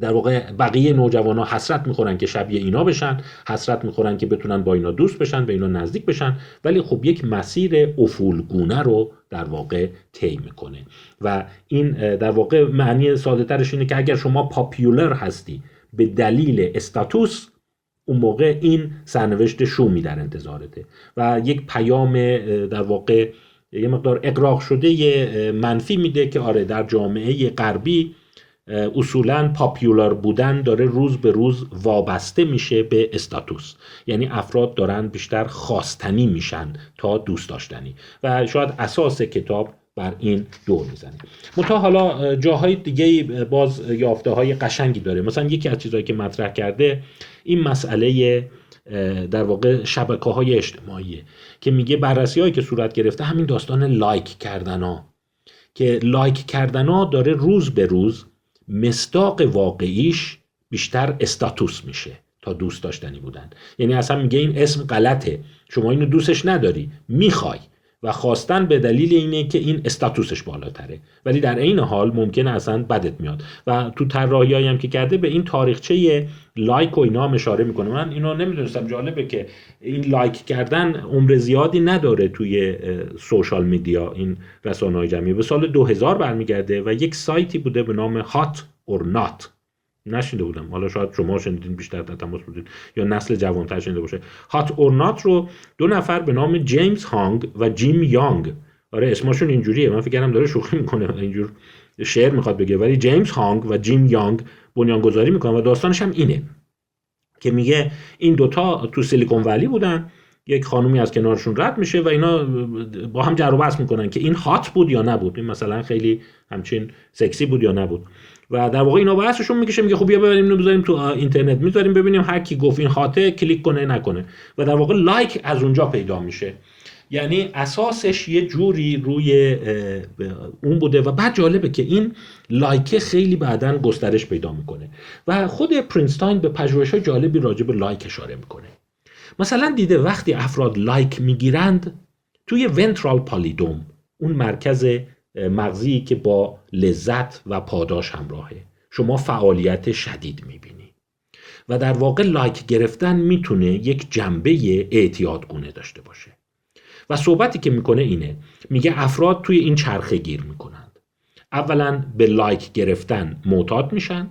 Speaker 1: در واقع بقیه نوجوان حسرت می‌خورن که شبیه اینا بشن حسرت می‌خورن که بتونن با اینا دوست بشن به اینا نزدیک بشن ولی خب یک مسیر افولگونه رو در واقع طی می‌کنه. و این در واقع معنی ساده ترش اینه که اگر شما پاپیولر هستی به دلیل استاتوس اون موقع این سرنوشت شومی در انتظارته. و یک پیام در واقع یه مقدار اقراق شده منفی میده که آره در جامعه غربی اصولا پاپیولار بودن داره روز به روز وابسته میشه به استاتوس. یعنی افراد دارن بیشتر خواستنی میشن تا دوست داشتنی. و شاید اساس کتاب بر این دور می‌زنه. منتها حالا جاهای دیگه باز یافته های قشنگی داره. مثلا یکی از چیزهایی که مطرح کرده این مسئله در واقع شبکه های اجتماعیه که میگه بررسی هایی که صورت گرفته همین داستان لایک کردن ها که لایک کردن ها داره روز به روز مصداق واقعیش بیشتر استاتوس میشه تا دوست داشتنی بودن. یعنی اصلا میگه این اسم غلطه. شما اینو دوستش نداری. می‌خوای. و خواستن به دلیل اینه که این status ش بالاتره. ولی در عین حال ممکنه اصلا بدت میاد. و تو طراحی هم که کرده به این تاریخچه like و اینا هم اشاره می‌کنه. من اینو نمی‌دونستم. جالبه که این like کردن عمر زیادی نداره توی social media این رسانه های جمعی. به سال 2000 برمیگرده و یک سایتی بوده به نام Hot or Not نشنیده بودم. حالا شاید شما شنیدین بیشتر در تماس بودین یا نسل جوانتر شنیده باشه. هات اورنات رو دو نفر به نام جیمز هانگ و جیم یانگ. آره اسمشون اینجوریه. من فکر داره شوخی می‌کنه اینجور شعر می‌خواد بگه. ولی جیمز هانگ و جیم یانگ بنیانگذاری می‌کنن و داستانش هم اینه که میگه این دوتا تو سیلیکون ولی بودن. یک خانومی از کنارشون رد میشه و اینا با هم جر و می‌کنن که این هات بود یا نبود. این مثلا خیلی همچین سکسی بود یا نبود. و در واقع اینا بحثشون می‌کشه میگه خب بیا ببریم اینو بذاریم تو اینترنت. می‌ذاریم ببینیم هر کی گفت این هاته کلیک کنه نکنه. و در واقع like از اونجا پیدا میشه. یعنی اساسش یه جوری روی اون بوده و بعد جالبه که این like خیلی بعدا گسترش پیدا می‌کنه. و خود پرینستاین به پژوهش جالبی راجع به like اشاره می‌کنه. مثلا دیده وقتی افراد like می‌گیرند توی ventral pallidum اون مرکز مغزی که با لذت و پاداش همراهه. شما فعالیت شدید می‌بینی. و در واقع لایک گرفتن می‌تونه یک جنبه اعتیادگونه داشته باشه. و صحبتی که می‌کنه اینه میگه افراد توی این چرخه گیر می‌کنند. اولا به لایک گرفتن معتاد میشن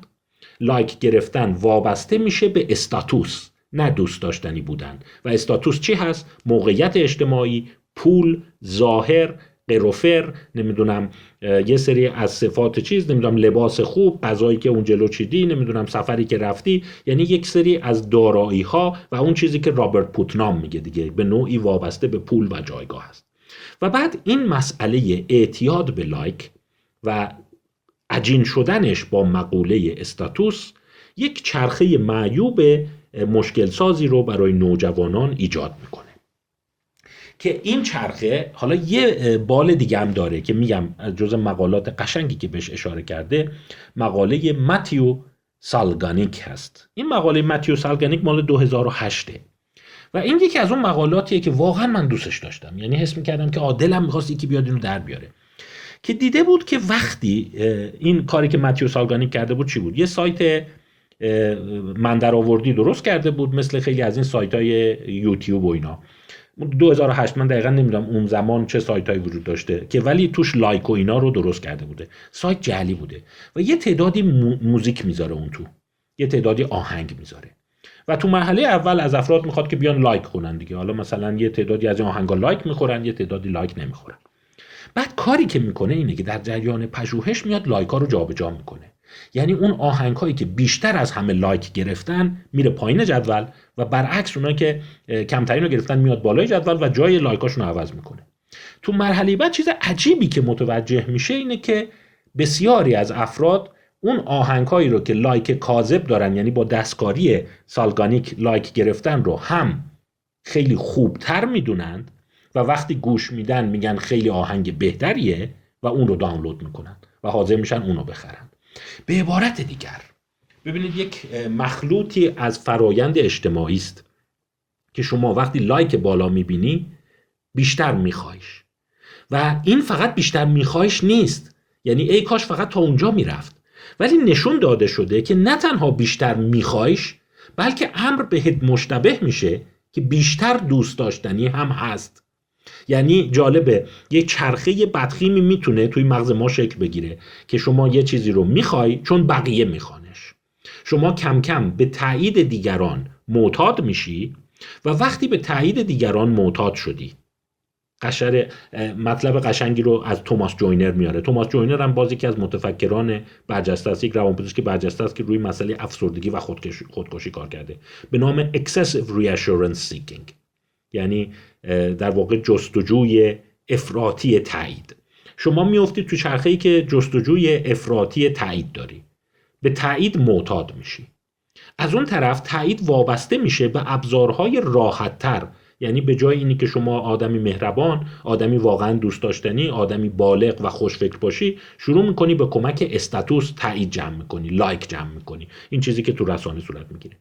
Speaker 1: لایک گرفتن وابسته میشه به status نه دوست داشتنی بودن. و status چی هست؟ موقعیت اجتماعی پول ظاهر قروفر نمی‌دونم یه سری از صفات چیز نمی‌دونم لباس خوب غذایی که اون جلو چیدی نمی‌دونم سفری که رفتی. یعنی یک سری از دارایی ها و اون چیزی که رابرت پوتنام میگه دیگه به نوعی وابسته به پول و جایگاه هست. و بعد این مسئله اعتیاد به لایک و عجین شدنش با مقوله استاتوس یک چرخه معیوب مشکل سازی رو برای نوجوانان ایجاد می‌کنه. که این چرخه حالا یه بال دیگه هم داره که میگم جز مقالات قشنگی که بهش اشاره کرده مقاله متیو سالگانیک هست. این مقاله متیو سالگانیک مال 2008 و این یکی از اون مقالاتیه که واقعا من دوستش داشتم. یعنی حس می‌کردم که عادلم می‌خواست یکی بیاد اینو در بیاره. که دیده بود که وقتی این کاری که متیو سالگانیک کرده بود چی بود؟ یه سایت من در آوردی درست کرده بود مثل خیلی از این سایت های یوتیوب و اینا. 2008 من دقیقا نمی‌دونم اون زمان چه سایت هایی وجود داشته که ولی توش لایک و اینا رو درست کرده بوده. سایت جعلی بوده و یه تعدادی موزیک می‌ذاره اون تو. یه تعدادی آهنگ می‌ذاره. و تو مرحله اول از افراد می‌خواد که بیان لایک کنن دیگه. حالا مثلا یه تعدادی از این آهنگا لایک می‌خورن یه تعدادی لایک نمی‌خورن. بعد کاری که می‌کنه اینه که در جریان پژوهش میاد لایک ها رو جابجا می‌کنه. یعنی اون آهنگ هایی که بیشتر از همه لایک گرفتن میره پایین جدول و برعکس اونایی که کمترین رو گرفتن میاد بالای جدول و جای لایکاشون رو عوض می‌کنه. تو مرحله بعد چیز عجیبی که متوجه میشه اینه که بسیاری از افراد اون آهنگ رو که لایک کاذب دارن یعنی با دستکاری سالگانیک لایک گرفتن رو هم خیلی خوبتر می‌دونند و وقتی گوش میدن میگن خیلی آهنگ بهتریه و اون رو دانلود می‌کنن و حاضر میشن اونو بخرن. به عبارت دیگر ببینید یک مخلوطی از فرایند اجتماعی است که شما وقتی لایک بالا می‌بینی بیشتر میخوایش. و این فقط بیشتر میخوایش نیست. یعنی ای کاش فقط تا اونجا می‌رفت. ولی نشون داده شده که نه تنها بیشتر میخوایش بلکه امر بهت مشتبه میشه که بیشتر دوست داشتنی هم هست. یعنی جالبه یه چرخه بدخیمی می‌تونه توی مغز ما شکل بگیره که شما یه چیزی رو می‌خوای چون بقیه میخوانش شما کم کم به تایید دیگران معتاد میشی و وقتی به تایید دیگران معتاد شدی. قشر مطلب قشنگی رو از توماس جوینر میاره. توماس جوینر هم باز یکی از متفکران برجسته است یک روانپزشک برجسته است که روی مسئله افسردگی و خودکشی, کار کرده. به نام excessive reassurance seeking. یعنی در واقع جستجوی افراطی تایید. شما میافتید تو چرخه ای که جستجوی افراطی تایید داری. به تایید معتاد میشی. از اون طرف تایید وابسته میشه به ابزارهای راحتتر. یعنی به جای اینی که شما آدمی مهربان آدمی واقعا دوست داشتنی آدمی بالغ و خوشفکر باشی شروع می‌کنی به کمک status تایید جمع می‌کنی لایک جمع می‌کنی. این چیزی که تو رسانه صورت می‌گیره.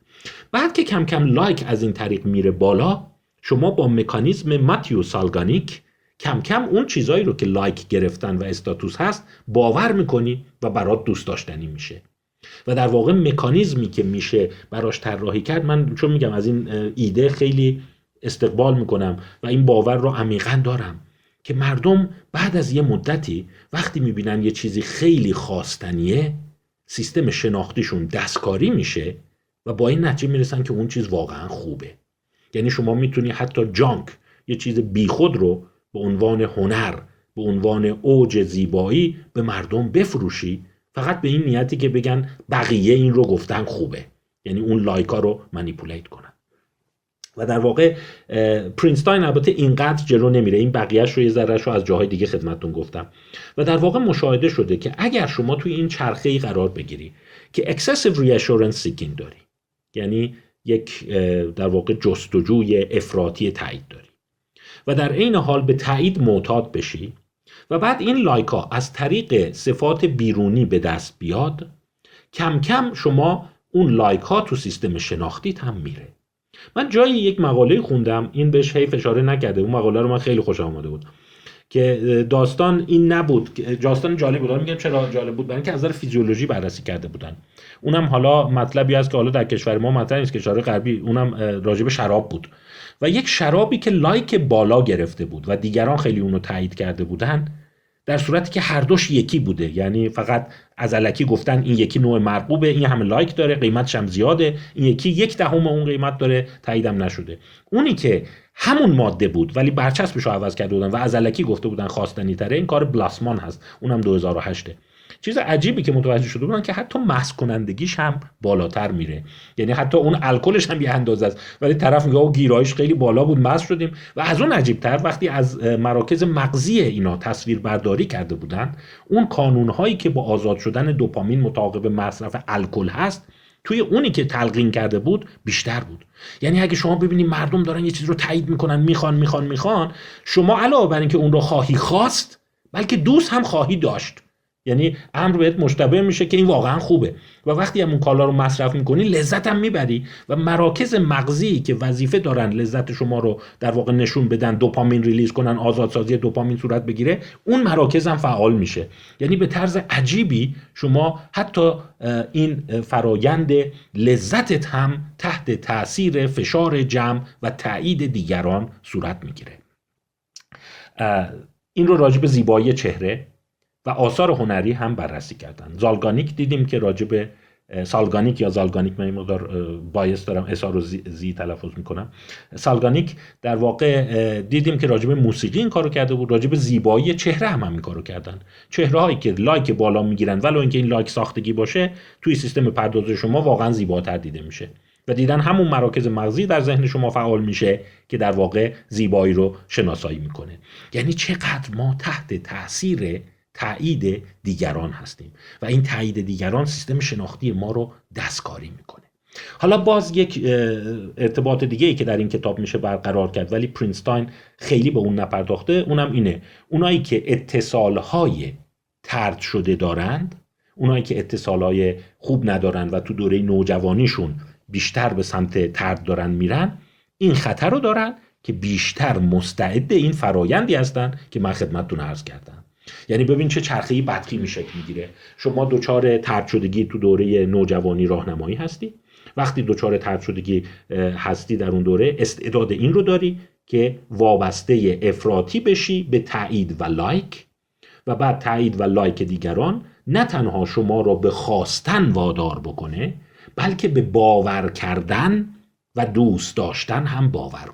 Speaker 1: بعد که کم کم لایک از این طریق میره بالا شما با مکانیزم ماتیو سالگانیک کم کم اون چیزایی رو که لایک گرفتن و status هست باور می‌کنی و برات دوست داشتنی میشه. و در واقع مکانیزمی که میشه براش طراحی کرد من چون میگم از این ایده خیلی استقبال می‌کنم و این باور رو عمیقا دارم که مردم بعد از یه مدتی وقتی می‌بینن یه چیزی خیلی خواستنیه سیستم شناختیشون دستکاری میشه و با این نتیجه می‌رسن که اون چیز واقعا خوبه. یعنی شما می‌تونی حتی جانک یه چیز بیخود رو به عنوان هنر به عنوان اوج زیبایی به مردم بفروشی فقط به این نیتی که بگن بقیه این رو گفتن خوبه. یعنی اون لایکا رو منیپولیت کنن. و در واقع پرینستاین البته اینقدر جلو نمیره. این بقیهش رو یه ذرهش رو از جاهای دیگه خدمتتون گفتم. و در واقع مشاهده شده که اگر شما توی این چرخه ای قرار بگیری که excessive reassurance seeking داری یعنی یک در واقع جستجوی افراطی تایید داری و در عین حال به تایید معتاد بشی و بعد این لایکا از طریق صفات بیرونی به دست بیاد کم کم شما اون لایک تو سیستم شناختیت هم میره. من جایی یک مقاله خوندم این بهش هی اشاره نکرده اون مقاله رو من خیلی خوش آمده بود که داستان این نبود داستان جالب بود. میگم چرا جالب بود؟ برای اینکه از نظر فیزیولوژی بررسی کرده بودن. اونم حالا مطلبی است که حالا در کشور ما مطرح نیست کشور غربی اونم راجب شراب بود. و یک شرابی که لایک بالا گرفته بود و دیگران خیلی اونو تایید کرده بودن در صورتی که هر دوش یکی بوده. یعنی فقط از علکی گفتن این یکی نوع مرغوبه این همه لایک داره قیمتش هم زیاده. این یکی یک دهم اون قیمت داره تاییدم نشده. اونی که همون ماده بود ولی برچسبش رو عوض کرده بودن و از علکی گفته بودن خواستنی تره این کار بلاسمان هست. اونم 2008 چیز عجیبی که متوجه شده بودن که حتی مس کنندگیش هم بالاتر میره. یعنی حتی اون الکلش هم یه اندازه است. ولی طرف میگه گیرایش خیلی بالا بود مس شدیم. و از اون عجیبتر وقتی از مراکز مغزی اینا تصویر برداری کرده بودن اون کانون هایی که با آزاد شدن دوپامین متعاقب مصرف الکل هست توی اونی که تلقین کرده بود بیشتر بود. یعنی اگه شما ببینید مردم دارن یه چیز رو تایید می‌کنن می‌خوان می‌خوان می‌خوان شما علاوه بر اینکه اون رو خواهی خواست بلکه دوست هم خواهی داشت. یعنی امر بهت مشتبه میشه که این واقعا خوبه. و وقتی هم اون کالا رو مصرف می‌کنی لذت هم می‌بری و مراکز مغزی که وظیفه دارن لذت شما رو در واقع نشون بدن دوپامین ریلیز کنن آزادسازی دوپامین صورت بگیره اون مراکز هم فعال میشه. یعنی به طرز عجیبی شما حتی این فرایند لذتت هم تحت تاثیر فشار جمع و تایید دیگران صورت می‌گیره. این رو راجب زیبایی چهره و آثار هنری هم بررسی کردن. زالگانیک دیدیم که راجب سالگانیک یا زالگانیک من مقدار bias دارم S ا رو زی, زی تلفظ می‌کنم. سالگانیک در واقع دیدیم که راجب موسیقی این کارو کرده بود راجب زیبایی چهره هم, هم این کارو کردن. چهره هایی که لایک بالا می‌گیرن ولو اینکه این لایک ساختگی باشه توی سیستم پردازش شما واقعا زیباتر دیده میشه. و دیدن همون مراکز مغزی در ذهن شما فعال میشه که در واقع زیبایی رو شناسایی می‌کنه. یعنی چقدر ما تحت تاثیر تایید دیگران هستیم. و این تایید دیگران سیستم شناختی ما رو دستکاری می‌کنه. حالا باز یک ارتباط دیگه ای که در این کتاب میشه برقرار کرد ولی پرینستاین خیلی به اون نپرداخته. اونم اینه. اونایی که اتصالهای ترد شده دارند اونایی که اتصالهای خوب ندارند و تو دوره نوجوانیشون بیشتر به سمت ترد دارن میرن این خطر رو دارن که بیشتر مستعد این فرایندی هستن که من خدمتتون عرض کردم. یعنی ببین چه چرخه‌ای بدخیمی شکل می‌گیره. شما دچار ترد شدگی تو دوره نوجوانی راهنمایی هستی. وقتی دچار ترد شدگی هستی در اون دوره استعداد این رو داری که وابسته افراطی بشی به تایید و لایک. و بعد تایید و لایک دیگران نه تنها شما را به خواستن وادار بکنه بلکه به باور کردن و دوست داشتن هم باور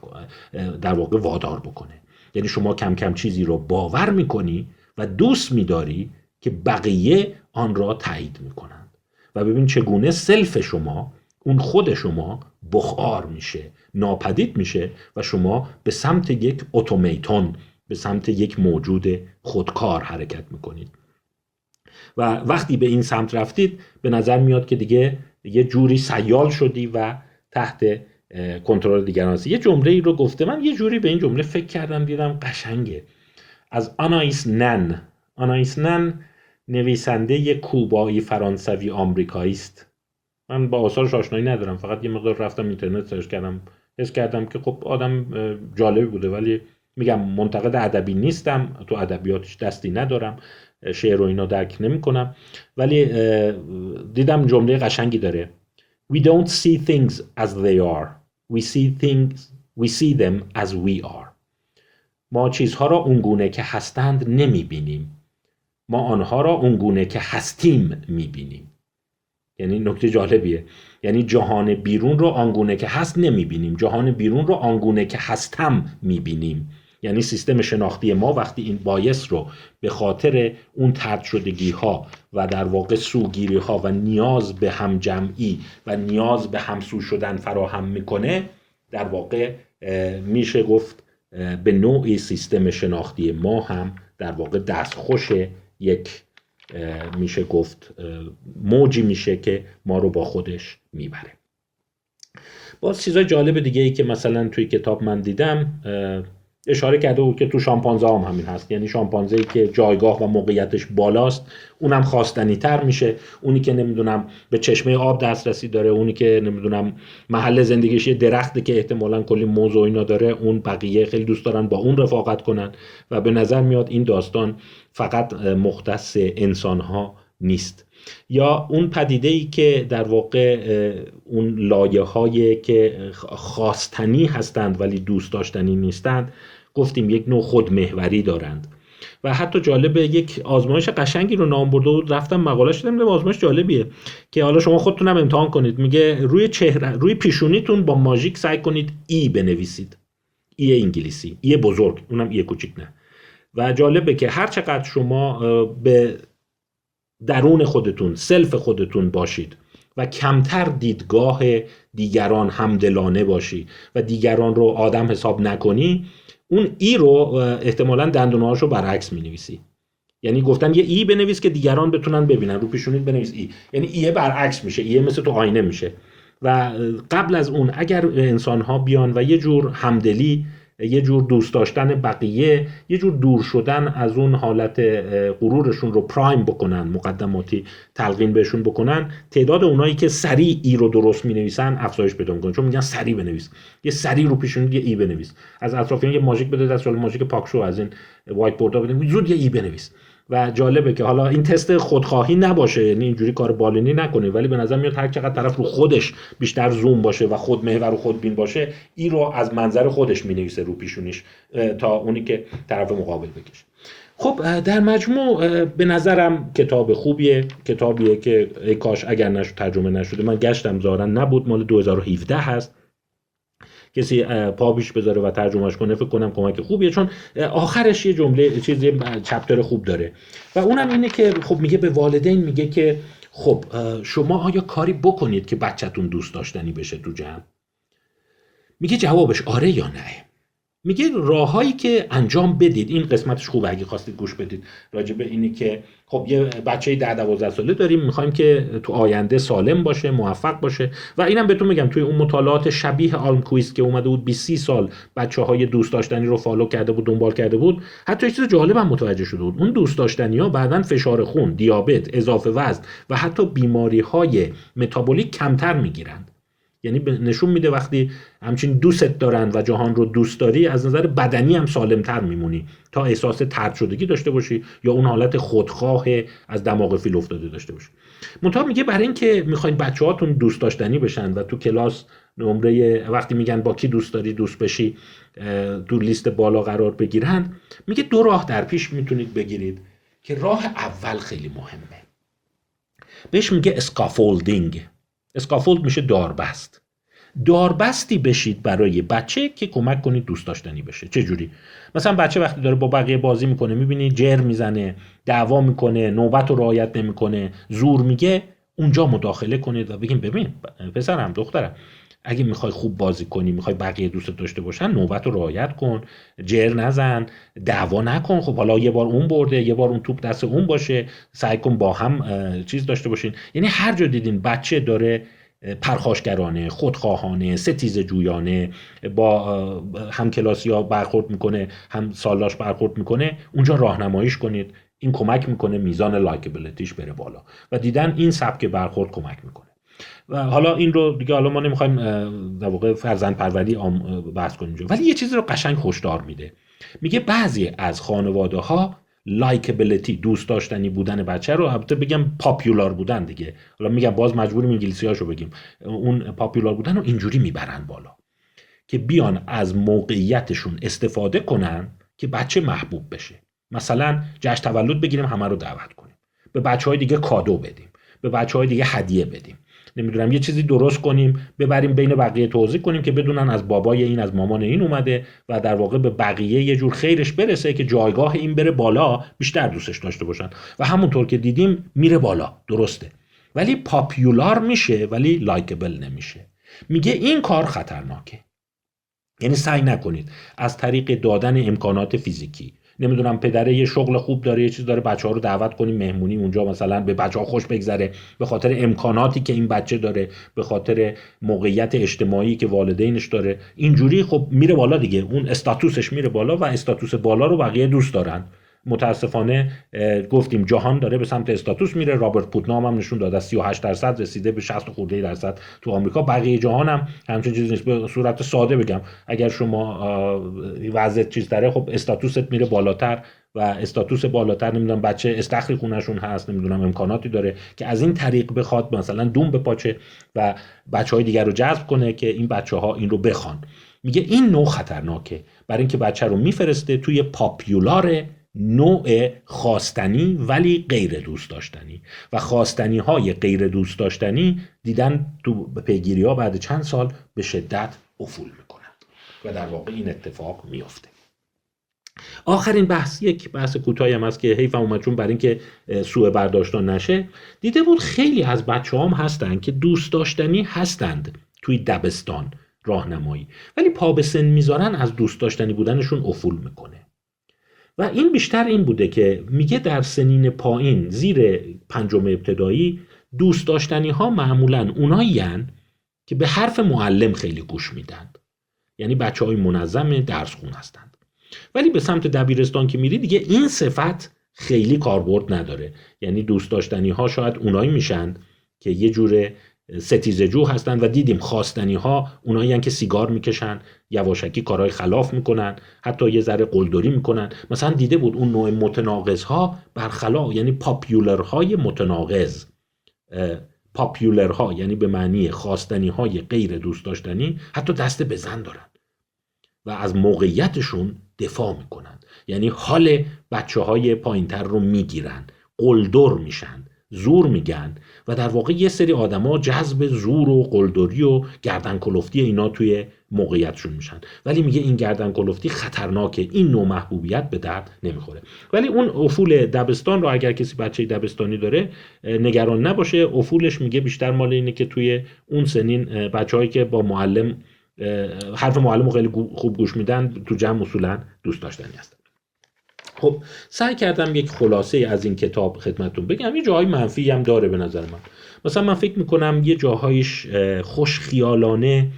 Speaker 1: در واقع وادار بکنه. یعنی شما کم کم چیزی رو باور می‌کنی و دوست میداری که بقیه آن را تایید می‌کنند. و ببین چگونه سلف شما اون خود شما بخار میشه ناپدید میشه و شما به سمت یک اتومیتون به سمت یک موجود خودکار حرکت می‌کنید. و وقتی به این سمت رفتید به نظر میاد که دیگه یه جوری سیال شدی و تحت کنترل دیگران هستی. یه جمله ای رو گفته. من یه جوری به این جمله فکر کردم دیدم قشنگه. از آنایس نن. آنایس نن نویسنده کوبایی فرانسوی آمریکایی است. من با آثارش آشنایی ندارم. فقط یه مقدار رفتم اینترنت search کردم. حس کردم که خب آدم جالبی بوده. ولی میگم منتقد ادبی نیستم. تو ادبیاتش دستی ندارم. شعر و اینا درک نمی کنم ولی دیدم جمله قشنگی داره. We don't see things as they are. We see things We see them as we are. ما چیزها را اونگونه که هستند نمی بینیم ما آنها را اونگونه که هستیم می بینیم یعنی نکته جالبیه. یعنی جهان بیرون رو آنگونه که هست نمی بینیم جهان بیرون رو آنگونه که هستم می بینیم یعنی سیستم شناختی ما وقتی این بایس رو به خاطر اون ترد شدگی ها و در واقع سوگیری ها و نیاز به هم جمعی و نیاز به همسو شدن فراهم می‌کنه در واقع میشه گفت به نوعی سیستم شناختی ما هم در واقع دستخوش یک میشه گفت موجی میشه که ما رو با خودش می‌بره. باز چیزای جالب دیگه ای که مثلا توی کتاب من دیدم اشاره کرده بود که تو شامپانزه هم همین هست. یعنی شامپانزه ای که جایگاه و موقعیتش بالاست اونم خواستنی تر میشه. اونی که نمی‌دونم به چشمه آب دسترسی داره اونی که نمی‌دونم محل زندگیش یه درختی که احتمالا کلی موضوع اینا داره اون بقیه خیلی دوست دارن با اون رفاقت کنن. و به نظر میاد این داستان فقط مختص انسان ها نیست. یا اون پدیده ای که در واقع اون لایه های که خواستنی هستند ولی دوست داشتنی نیستند گفتیم یک نوع خودمهوری دارند. و حتی جالبه یک آزمایش قشنگی رو نام برده بود رفتم مقاله شدم آزمایش جالبیه که حالا شما خودتونم امتحان کنید. میگه روی چهره روی پیشونیتون با ماژیک سعی کنید ای بنویسید. ای انگلیسی ای بزرگ اونم ای کوچیک نه. و جالبه که هر چقدر شما به درون خودتون سلف خودتون باشید و کمتر دیدگاه دیگران همدلانه باشی و دیگران رو آدم حساب نکنی اون ای رو احتمالا دندونهاش رو برعکس می نویسی یعنی گفتن یه ای بنویس که دیگران بتونن ببینن رو پیشونیت بنویس ای. یعنی ای برعکس میشه ای مثل تو آینه میشه. و قبل از اون اگر انسان ها بیان و یه جور همدلی یه جور دوست داشتن بقیه یه جور دور شدن از اون حالت غرورشون رو پرایم بکنن مقدماتی تلقین بهشون بکنن. تعداد اونایی که سریع ای رو درست می نویسن افزایش پیدا می‌کنن چون میگن سریع بنویس. یه سریع رو پیشون یه ای بنویس. از اطرافیان یه ماژیک بده دست ماژیک پاکشو از این وایت بورد بده زود یه ای بنویس. و جالبه که حالا این تست خودخواهی نباشه یعنی اینجوری کار بالینی نکنه ولی به نظر میاد هر چقدر طرف رو خودش بیشتر زوم باشه و خود محور و خود بین باشه این رو از منظر خودش می نویسه رو پیشونیش تا اونی که طرف مقابل بکشه. خب در مجموع به نظرم کتاب خوبیه کتابیه که ای کاش اگر نشد ترجمه نشده من گشتم زارن نبود مال 2017 هست. کسی پا بیش بذاره و ترجمهش کنه فکر کنم کمک خوبیه چون آخرش یه جمله چیزی چپتر خوب داره. و اونم اینه که خب میگه به والدین میگه که خب شما آیا کاری بکنید که بچهتون دوست داشتنی بشه تو جمع؟ میگه جوابش آره یا نه. میگه راههایی که انجام بدید این قسمتش خوبه اگه خواستید گوش بدید. راجع به اینی که خب یه بچه در 12 ساله داریم می‌خوایم که تو آینده سالم باشه موفق باشه. و اینم بهتون میگم توی اون مطالعات شبیه آلم کویست که اومده بود 20 سال بچه های دوست داشتنی رو فالو کرده بود دنبال کرده بود حتی یه چیز جالب هم متوجه شده بود. اون دوست داشتنی ها بعدا فشار خون دیابت اضافه وزن و حتی بیماری های متابولیک کمتر می‌گیرند. یعنی نشون میده وقتی همچین دوستت دارن و جهان رو دوست داری از نظر بدنی هم سالمتر میمونی. تا احساس ترد شدگی داشته باشی یا اون حالت خودخواه از دماغ فیل افتاده داشته باشی. منتها میگه برای اینکه می‌خواین بچه هاتون دوست داشتنی بشن و تو کلاس نمره وقتی میگن با کی دوست داری دوست بشی تو لیست بالا قرار بگیرن میگه دو راه در پیش می‌تونید بگیرید که راه اول خیلی مهمه. بهش میگه scaffolding scaffold میشه داربست. داربستی بشید برای بچه که کمک کنید دوست داشتنی بشه. چه جوری؟ مثلا بچه وقتی داره با بقیه بازی می‌کنه می‌بینی جر می‌زنه دعوا می‌کنه نوبت رو رعایت نمی‌کنه زور میگه اونجا مداخله کنید و بگیم ببین پسرم دخترم اگه می‌خوای خوب بازی کنی می‌خوای بقیه دوست داشته باشن نوبت رو رعایت کن. جر نزن دعوا نکن. خب حالا یه بار اون برده یه بار اون توپ دست اون باشه. سعی کن با هم چیز داشته باشین. یعنی هر جا دیدین بچه داره پرخاشگرانه خودخواهانه ستیز جویانه با همکلاسی ها برخورد می‌کنه هم سالاش برخورد می‌کنه اونجا راهنماییش کنید. این کمک می‌کنه میزان likability ش بره بالا. و دیدن این سبک برخورد کمک می‌کنه. و حالا این رو دیگه حالا ما نمی‌خوایم در واقع فرزند پروری بحث کنیم ولی یه چیزی رو قشنگ هشدار میده. میگه بعضی از خانواده ها likability دوست داشتنی بودن بچه رو البته بگم popular بودن دیگه. حالا میگم باز مجبوریم انگلیسی هاشو بگیم. اون popular بودن رو اینجوری می‌برن بالا که بیان از موقعیتشون استفاده کنن که بچه محبوب بشه. مثلا جشن تولد بگیریم همه رو دعوت کنیم. به بچه های دیگه کادو بدیم. به بچه های دیگه هدیه بدیم. نمی‌دونم یه چیزی درست کنیم ببریم بین بقیه توضیح کنیم که بدونن از بابای این از مامان این اومده و در واقع به بقیه یه جور خیرش برسه که جایگاه این بره بالا بیشتر دوستش داشته باشن. و همونطور که دیدیم میره بالا. درسته. ولی پاپیولار میشه ولی لایکبل نمیشه. میگه این کار خطرناکه. یعنی سعی نکنید از طریق دادن امکانات فیزیکی نمی‌دونم پدره یه شغل خوب داره یه چیز داره بچه ها رو دعوت کنیم مهمونی اونجا مثلا به بچه ها خوش بگذره به خاطر امکاناتی که این بچه داره به خاطر موقعیت اجتماعی که والدینش داره. اینجوری خب میره بالا دیگه اون استاتوسش میره بالا و استاتوس بالا رو بقیه دوست دارن. متاسفانه گفتیم جهان داره به سمت استاتوس میره. رابرت پوتنام هم نشون داده 38 درصد رسیده به 60 خورده درصد تو آمریکا. بقیه جهان هم همچین چیزی نیست. به صورت ساده بگم. اگر شما وضعیت چیز داره خب استاتوست میره بالاتر و استاتوس بالاتر نمی‌دونم بچه استخری خونشون هست نمی‌دونم امکاناتی داره که از این طریق بخواد مثلا دوم بپاچه و بچه های دیگر رو جذب کنه که این بچه ها این رو بخوان. میگه این نوع خطرناکه. برای اینکه بچه رو میفرسته توی پاپیولار نوع خواستنی ولی غیر دوست داشتنی. و خواستنی های غیر دوست داشتنی دیدن تو پیگیری ها بعد چند سال به شدت افول می‌کنن و در واقع این اتفاق میافته. آخرین بحث یک بحث کوتاهی هم هست که حیف اومد چون برای اینکه سوء برداشتان نشه. دیده بود خیلی از بچه هم هستن که دوست داشتنی هستند توی دبستان راهنمایی. ولی پا به سن می‌ذارن از دوست داشتنی بودنشون افول می‌کنه. و این بیشتر این بوده که میگه در سنین پایین زیر پنجم ابتدایی دوست داشتنی ها معمولا اونایی که به حرف معلم خیلی گوش میدن یعنی بچه های منظم درس خون هستند. ولی به سمت دبیرستان که میری دیگه این صفت خیلی کاربرد نداره. یعنی دوست داشتنی ها شاید اونایی میشن که یه جور ستیزه جو هستن و دیدیم خواستنی ها اونایی که سیگار می‌کشن یواشکی کارهای خلاف می‌کنن حتی یه ذره قلدری می‌کنن. مثلا دیده بود اون نوع متناقض ها برخلاف یعنی پاپیولر های متناقض پاپیولر ها یعنی به معنی خواستنی های غیر دوست داشتنی حتی دست به زن دارن و از موقعیتشون دفاع می‌کنن. یعنی حال بچه های پایینتر رو می‌گیرن قلدر میشن. زور میگن و در واقع یه سری آدما جذب زور و قلدری و گردن کلفتی اینا توی موقعیتشون میشن. ولی میگه این گردن کلفتی خطرناکه. این نوع محبوبیت به درد نمی‌خوره. ولی اون افول دبستان رو اگر کسی بچه دبستانی داره نگران نباشه. افولش میگه بیشتر مال اینه که توی اون سنین بچههایی که با معلم حرف معلم خیلی خوب گوش میدن تو جمع اصولا دوست داشتنی هستن. خب سعی کردم یک خلاصه از این کتاب خدمتون بگم. یه جاهای منفی هم داره به نظر من. مثلا من فکر می‌کنم یه جاهایش خوش خیالانه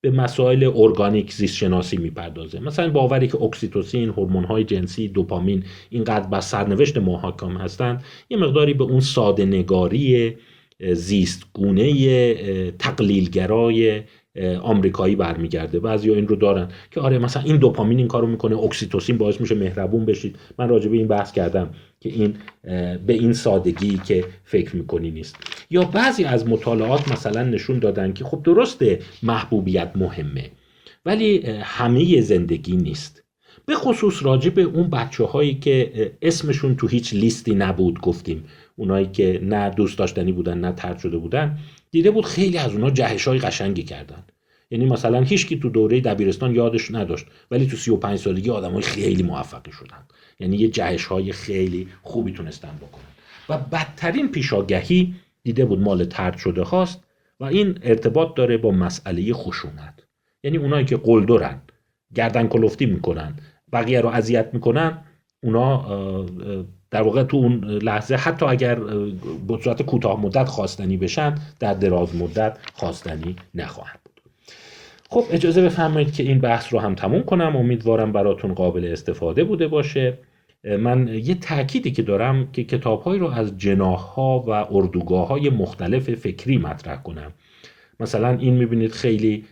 Speaker 1: به مسائل ارگانیک زیست شناسی می‌پردازه. مثلا باوری که اکسیتوسین هورمون های جنسی دوپامین اینقدر بر سرنوشت ما حاکم هستند یه مقداری به اون ساده نگاری زیست گونه تقلیلگرای آمریکایی برمیگرده. بعضیا این رو دارن که آره مثلا این دوپامین این کارو می‌کنه اکسیتوسین باعث میشه مهربون بشید. من راجع به این بحث کردم که این به این سادگی که فکر می‌کنی نیست. یا بعضی از مطالعات مثلا نشون دادن که خب درسته محبوبیت مهمه ولی همه زندگی نیست. به خصوص راجع به اون بچه هایی که اسمشون تو هیچ لیستی نبود گفتیم. اونایی که نه دوست داشتنی بودن نه ترد شده بودن. دیده بود خیلی از اونها جهش های قشنگی کردن. یعنی مثلا هیچکی تو دوره دبیرستان یادش نداشت ولی تو 35 سالگی های خیلی موفقی شدن. یعنی یه جهش های خیلی خوبی تونستن بکنن. و بدترین پیشاگهی دیده بود مال ترد شده خواست و این ارتباط داره با مسئله خشونت. یعنی اونایی که قلدرن گردن کلفتی می‌کنن بقیه رو اذیت می‌کنن اونا در واقع تو اون لحظه حتی اگر به صورت کوتاه مدت خواستنی بشن در دراز مدت خواستنی نخواهند بود. خب اجازه بفرمایید که این بحث رو هم تموم کنم. امیدوارم براتون قابل استفاده بوده باشه. من یه تأکیدی که دارم که کتابهایی رو از جناح ها و اردوگاه های مختلف فکری مطرح کنم. مثلا این می‌بینید خیلی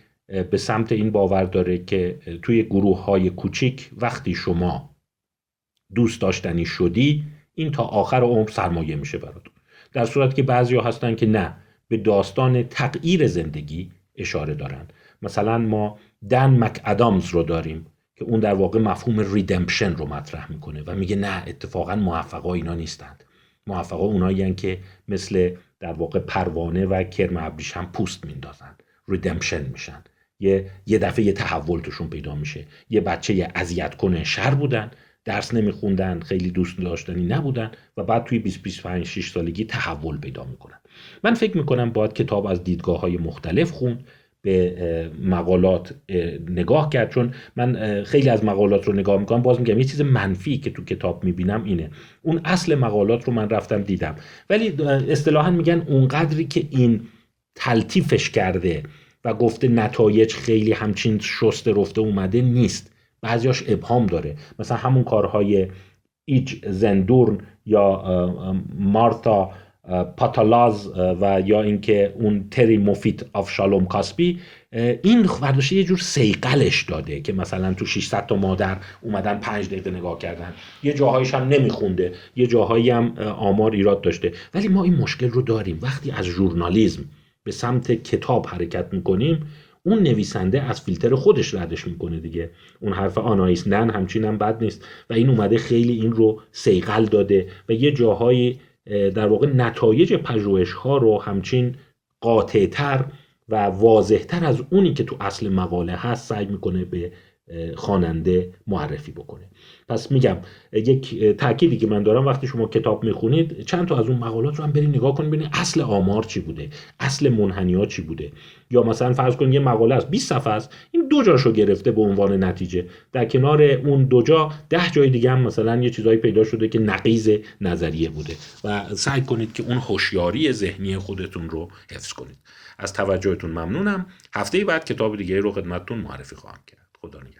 Speaker 1: به سمت این باور داره که توی گروه های کوچیک وقتی شما دوست داشتنی شدی این تا آخر عمر سرمایه میشه براتون در صورت که بعضی ها هستن که نه به داستان تغییر زندگی اشاره دارن. مثلا ما دن مک ادامز رو داریم که اون در واقع مفهوم ریدمپشن رو مطرح می‌کنه و میگه نه اتفاقا موفقا اینا نیستند. موفقا اونایی که مثل در واقع پروانه و کرم ابریشم پوست میندازن ریدمپشن میشن. یه یه دفعه یه تحول توشون پیدا میشه. یه بچه اذیت کنه شر بودن. درس نمیخوندن خیلی دوست داشتنی نبودن و بعد توی 20 25 6 سالگی تحول پیدا می‌کنن. من فکر می‌کنم باید کتاب از دیدگاه های مختلف خوند به مقالات نگاه کرد. چون من خیلی از مقالات رو نگاه می‌کنم باز میگم یه چیز منفی که تو کتاب می‌بینم اینه. اون اصل مقالات رو من رفتم دیدم. ولی اصطلاحا میگن اونقدری که این تلطیفش کرده و گفته نتایج خیلی همچین شسته رفته اومده نیست. بعضیاش ابهام داره. مثلا همون کارهای ایجزندورن یا مارتا پاتالاز و یا اینکه اون تری موفیت آوشالوم کاسپی این برداشته یه جور صیقلش داده که مثلا تو 600 تا مادر اومدن 5 دقیقه نگاه کردن. یه جاهایش هم نمیخونده. یه جاهایی هم آمار ایراد داشته. ولی ما این مشکل رو داریم. وقتی از ژورنالیزم به سمت کتاب حرکت می‌کنیم اون نویسنده از فیلتر خودش ردش می‌کنه دیگه. اون حرف آنایس نن همچین هم بد نیست. و این اومده خیلی این رو سیقل داده و یه جاهایی در واقع نتایج پژوهش ها رو همچین قاطعتر و واضحتر از اونی که تو اصل مقاله هست سعی می‌کنه به خواننده معرفی بکنه. پس میگم یک تأکیدی که من دارم وقتی شما کتاب می‌خونید چند تا از اون مقالات رو هم برید نگاه کنید ببینید اصل آمار چی بوده اصل منحنی چی بوده. یا مثلا فرض کنید یه مقاله است 20 صفحه است این دو جاشو گرفته به عنوان نتیجه. در کنار اون دو جا ده جای دیگه هم مثلا یه چیزایی پیدا شده که نقیض نظریه بوده. و سعی کنید که اون هوشیاری ذهنی خودتون رو حفظ کنید. از توجهتون ممنونم. هفته بعد کتاب دیگه رو خدمتتون معرفی خواهم کرد. خدا نگهدار.